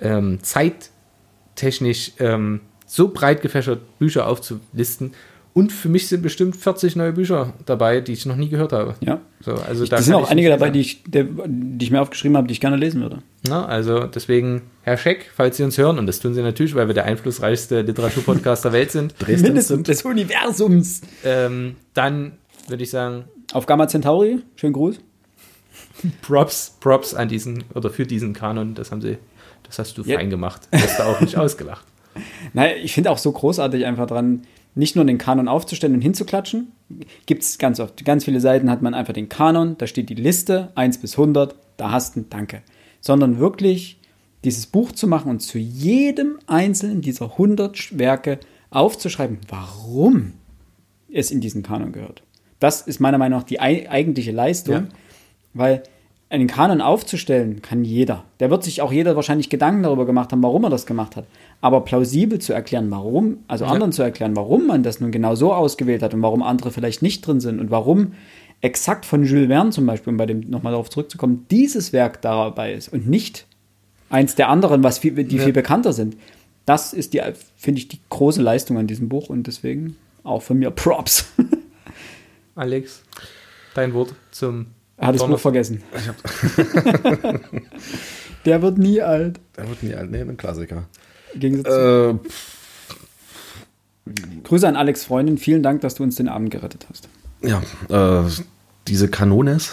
ähm, zeittechnisch, ähm, so breit gefächert Bücher aufzulisten. Und für mich sind bestimmt 40 neue Bücher dabei, die ich noch nie gehört habe. Ja. So, also da sind auch einige dabei, die ich, der, die ich mir aufgeschrieben habe, die ich gerne lesen würde. Na, also deswegen, Herr Scheck, falls Sie uns hören, und das tun Sie natürlich, weil wir der einflussreichste Literaturpodcast der Welt sind, Dresden Mindestens des Universums. ähm, dann würde ich sagen, Auf Gamma Centauri, schönen Gruß. Props, Props an diesen oder für diesen Kanon, das haben Sie, das hast du Ja. fein gemacht. Du hast da auch nicht ausgelacht. Naja, ich finde auch so großartig einfach dran, nicht nur den Kanon aufzustellen und hinzuklatschen. Gibt es ganz oft. Ganz viele Seiten hat man einfach den Kanon, da steht die Liste, 1 bis 100, da hast du ein Danke. Sondern wirklich dieses Buch zu machen und zu jedem einzelnen dieser 100 Werke aufzuschreiben, warum es in diesen Kanon gehört. Das ist meiner Meinung nach die ei- eigentliche Leistung, Ja. weil einen Kanon aufzustellen kann jeder. Der wird sich auch jeder wahrscheinlich Gedanken darüber gemacht haben, warum er das gemacht hat. Aber plausibel zu erklären, warum, also Ja. anderen zu erklären, warum man das nun genau so ausgewählt hat und warum andere vielleicht nicht drin sind und warum exakt von Jules Verne zum Beispiel, um bei dem nochmal darauf zurückzukommen, dieses Werk dabei ist und nicht eins der anderen, was viel, die Ja. viel bekannter sind. Das ist die, finde ich, die große Leistung an diesem Buch und deswegen auch von mir Props. Alex, dein Wort zum Er hat das Buch vergessen. Der wird nie alt. Der wird nie alt. Nee, ein Klassiker. Äh, Grüße an Alex Freundin. Vielen Dank, dass du uns den Abend gerettet hast. ja, äh, diese Kanones.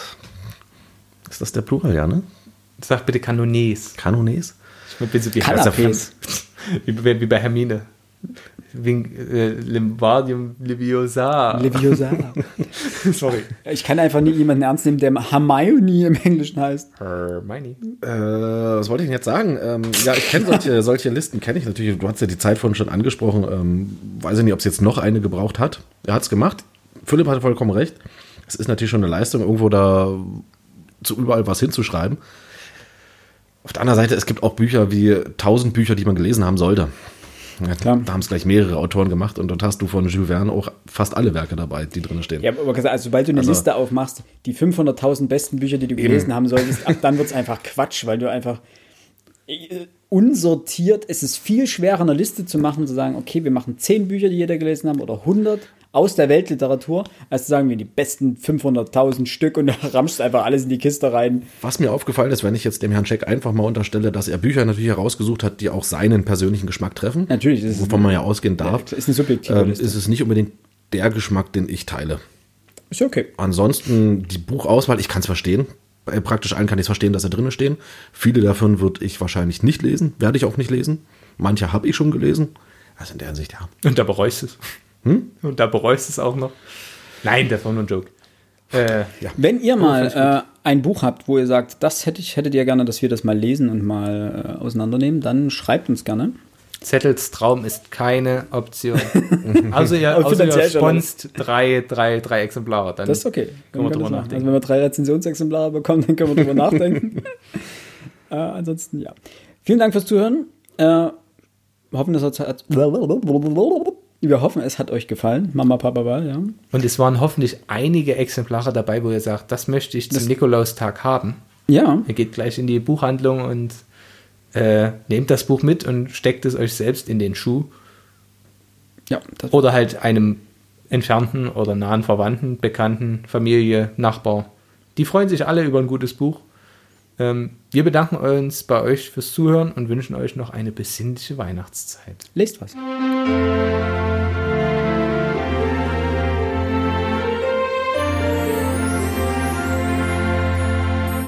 Ist das der Plural, ja, ne? Sag bitte Kanones. Kanones? Ich bin so wie, Canapés. wie, bei- wie bei Hermine. Wing, äh, Limbardium Leviosa. Leviosa. Sorry. ich kann einfach nie jemanden ernst nehmen, der Hermione im Englischen heißt. Hermione. Äh, was wollte ich denn jetzt sagen? Ähm, ja, ich kenne solche, solche Listen, kenne ich natürlich. Du hast ja die Zeit vorhin schon angesprochen. Ähm, weiß ich nicht, ob es jetzt noch eine gebraucht hat. Er hat es gemacht. Philipp hatte vollkommen recht. Es ist natürlich schon eine Leistung, irgendwo da zu überall was hinzuschreiben. Auf der anderen Seite, es gibt auch Bücher wie tausend Bücher, die man gelesen haben sollte. Ja, Klar. Da haben es gleich mehrere Autoren gemacht und dort hast du von Jules Verne auch fast alle Werke dabei, die drin stehen. Ja, aber gesagt, also sobald du eine Also- Liste aufmachst, die 500.000 besten Bücher, die du gelesen haben solltest, ab dann wird es einfach Quatsch, weil du einfach äh, unsortiert, es ist viel schwerer, eine Liste zu machen, zu sagen, okay, wir machen 10 Bücher, die jeder gelesen haben, oder 100 aus der Weltliteratur, als zu sagen, wir die besten 500.000 Stück und da ramschst du einfach alles in die Kiste rein. Was mir aufgefallen ist, wenn ich jetzt dem Herrn Scheck einfach mal unterstelle, dass er Bücher natürlich herausgesucht hat, die auch seinen persönlichen Geschmack treffen, Natürlich, ist, wovon man ja ausgehen darf, ist eine subjektive ähm, Liste. ist es nicht unbedingt der Geschmack, den ich teile. ist okay. Ansonsten die Buchauswahl, ich kann es verstehen. Bei praktisch allen kann ich es verstehen, dass sie drinnen stehen. Viele davon würde ich wahrscheinlich nicht lesen, werde ich auch nicht lesen. Manche habe ich schon gelesen. Also in der Hinsicht, ja. Und da bereust du es. Und da bereust du es auch noch. Nein, das war nur ein Joke. Äh, Wenn ihr mal fand äh, ein Buch habt, wo ihr sagt, das hätte ich, hättet ihr gerne, dass wir das mal lesen und mal äh, auseinandernehmen, dann schreibt uns gerne. Zettels Traum ist keine Option. also ihr, außer ihr sponst drei, drei, drei Exemplare. Dann Das ist okay. Können wir drüber nachdenken. Also wenn wir drei Rezensionsexemplare bekommen, dann können wir drüber nachdenken. äh, ansonsten, ja. Vielen Dank fürs Zuhören. Äh, wir hoffen, das hat, wir hoffen, es hat euch gefallen. Mama, Papa, Ball, ja. Und es waren hoffentlich einige Exemplare dabei, wo ihr sagt, das möchte ich zum Das- Nikolaustag haben. Ja, Ihr geht gleich in die Buchhandlung und äh, nehmt das Buch mit und steckt es euch selbst in den Schuh. ja. Das, Oder halt einem entfernten oder nahen Verwandten, Bekannten, Familie, Nachbar. Die freuen sich alle über ein gutes Buch. Ähm, wir bedanken uns bei euch fürs Zuhören und wünschen euch noch eine besinnliche Weihnachtszeit. lest was.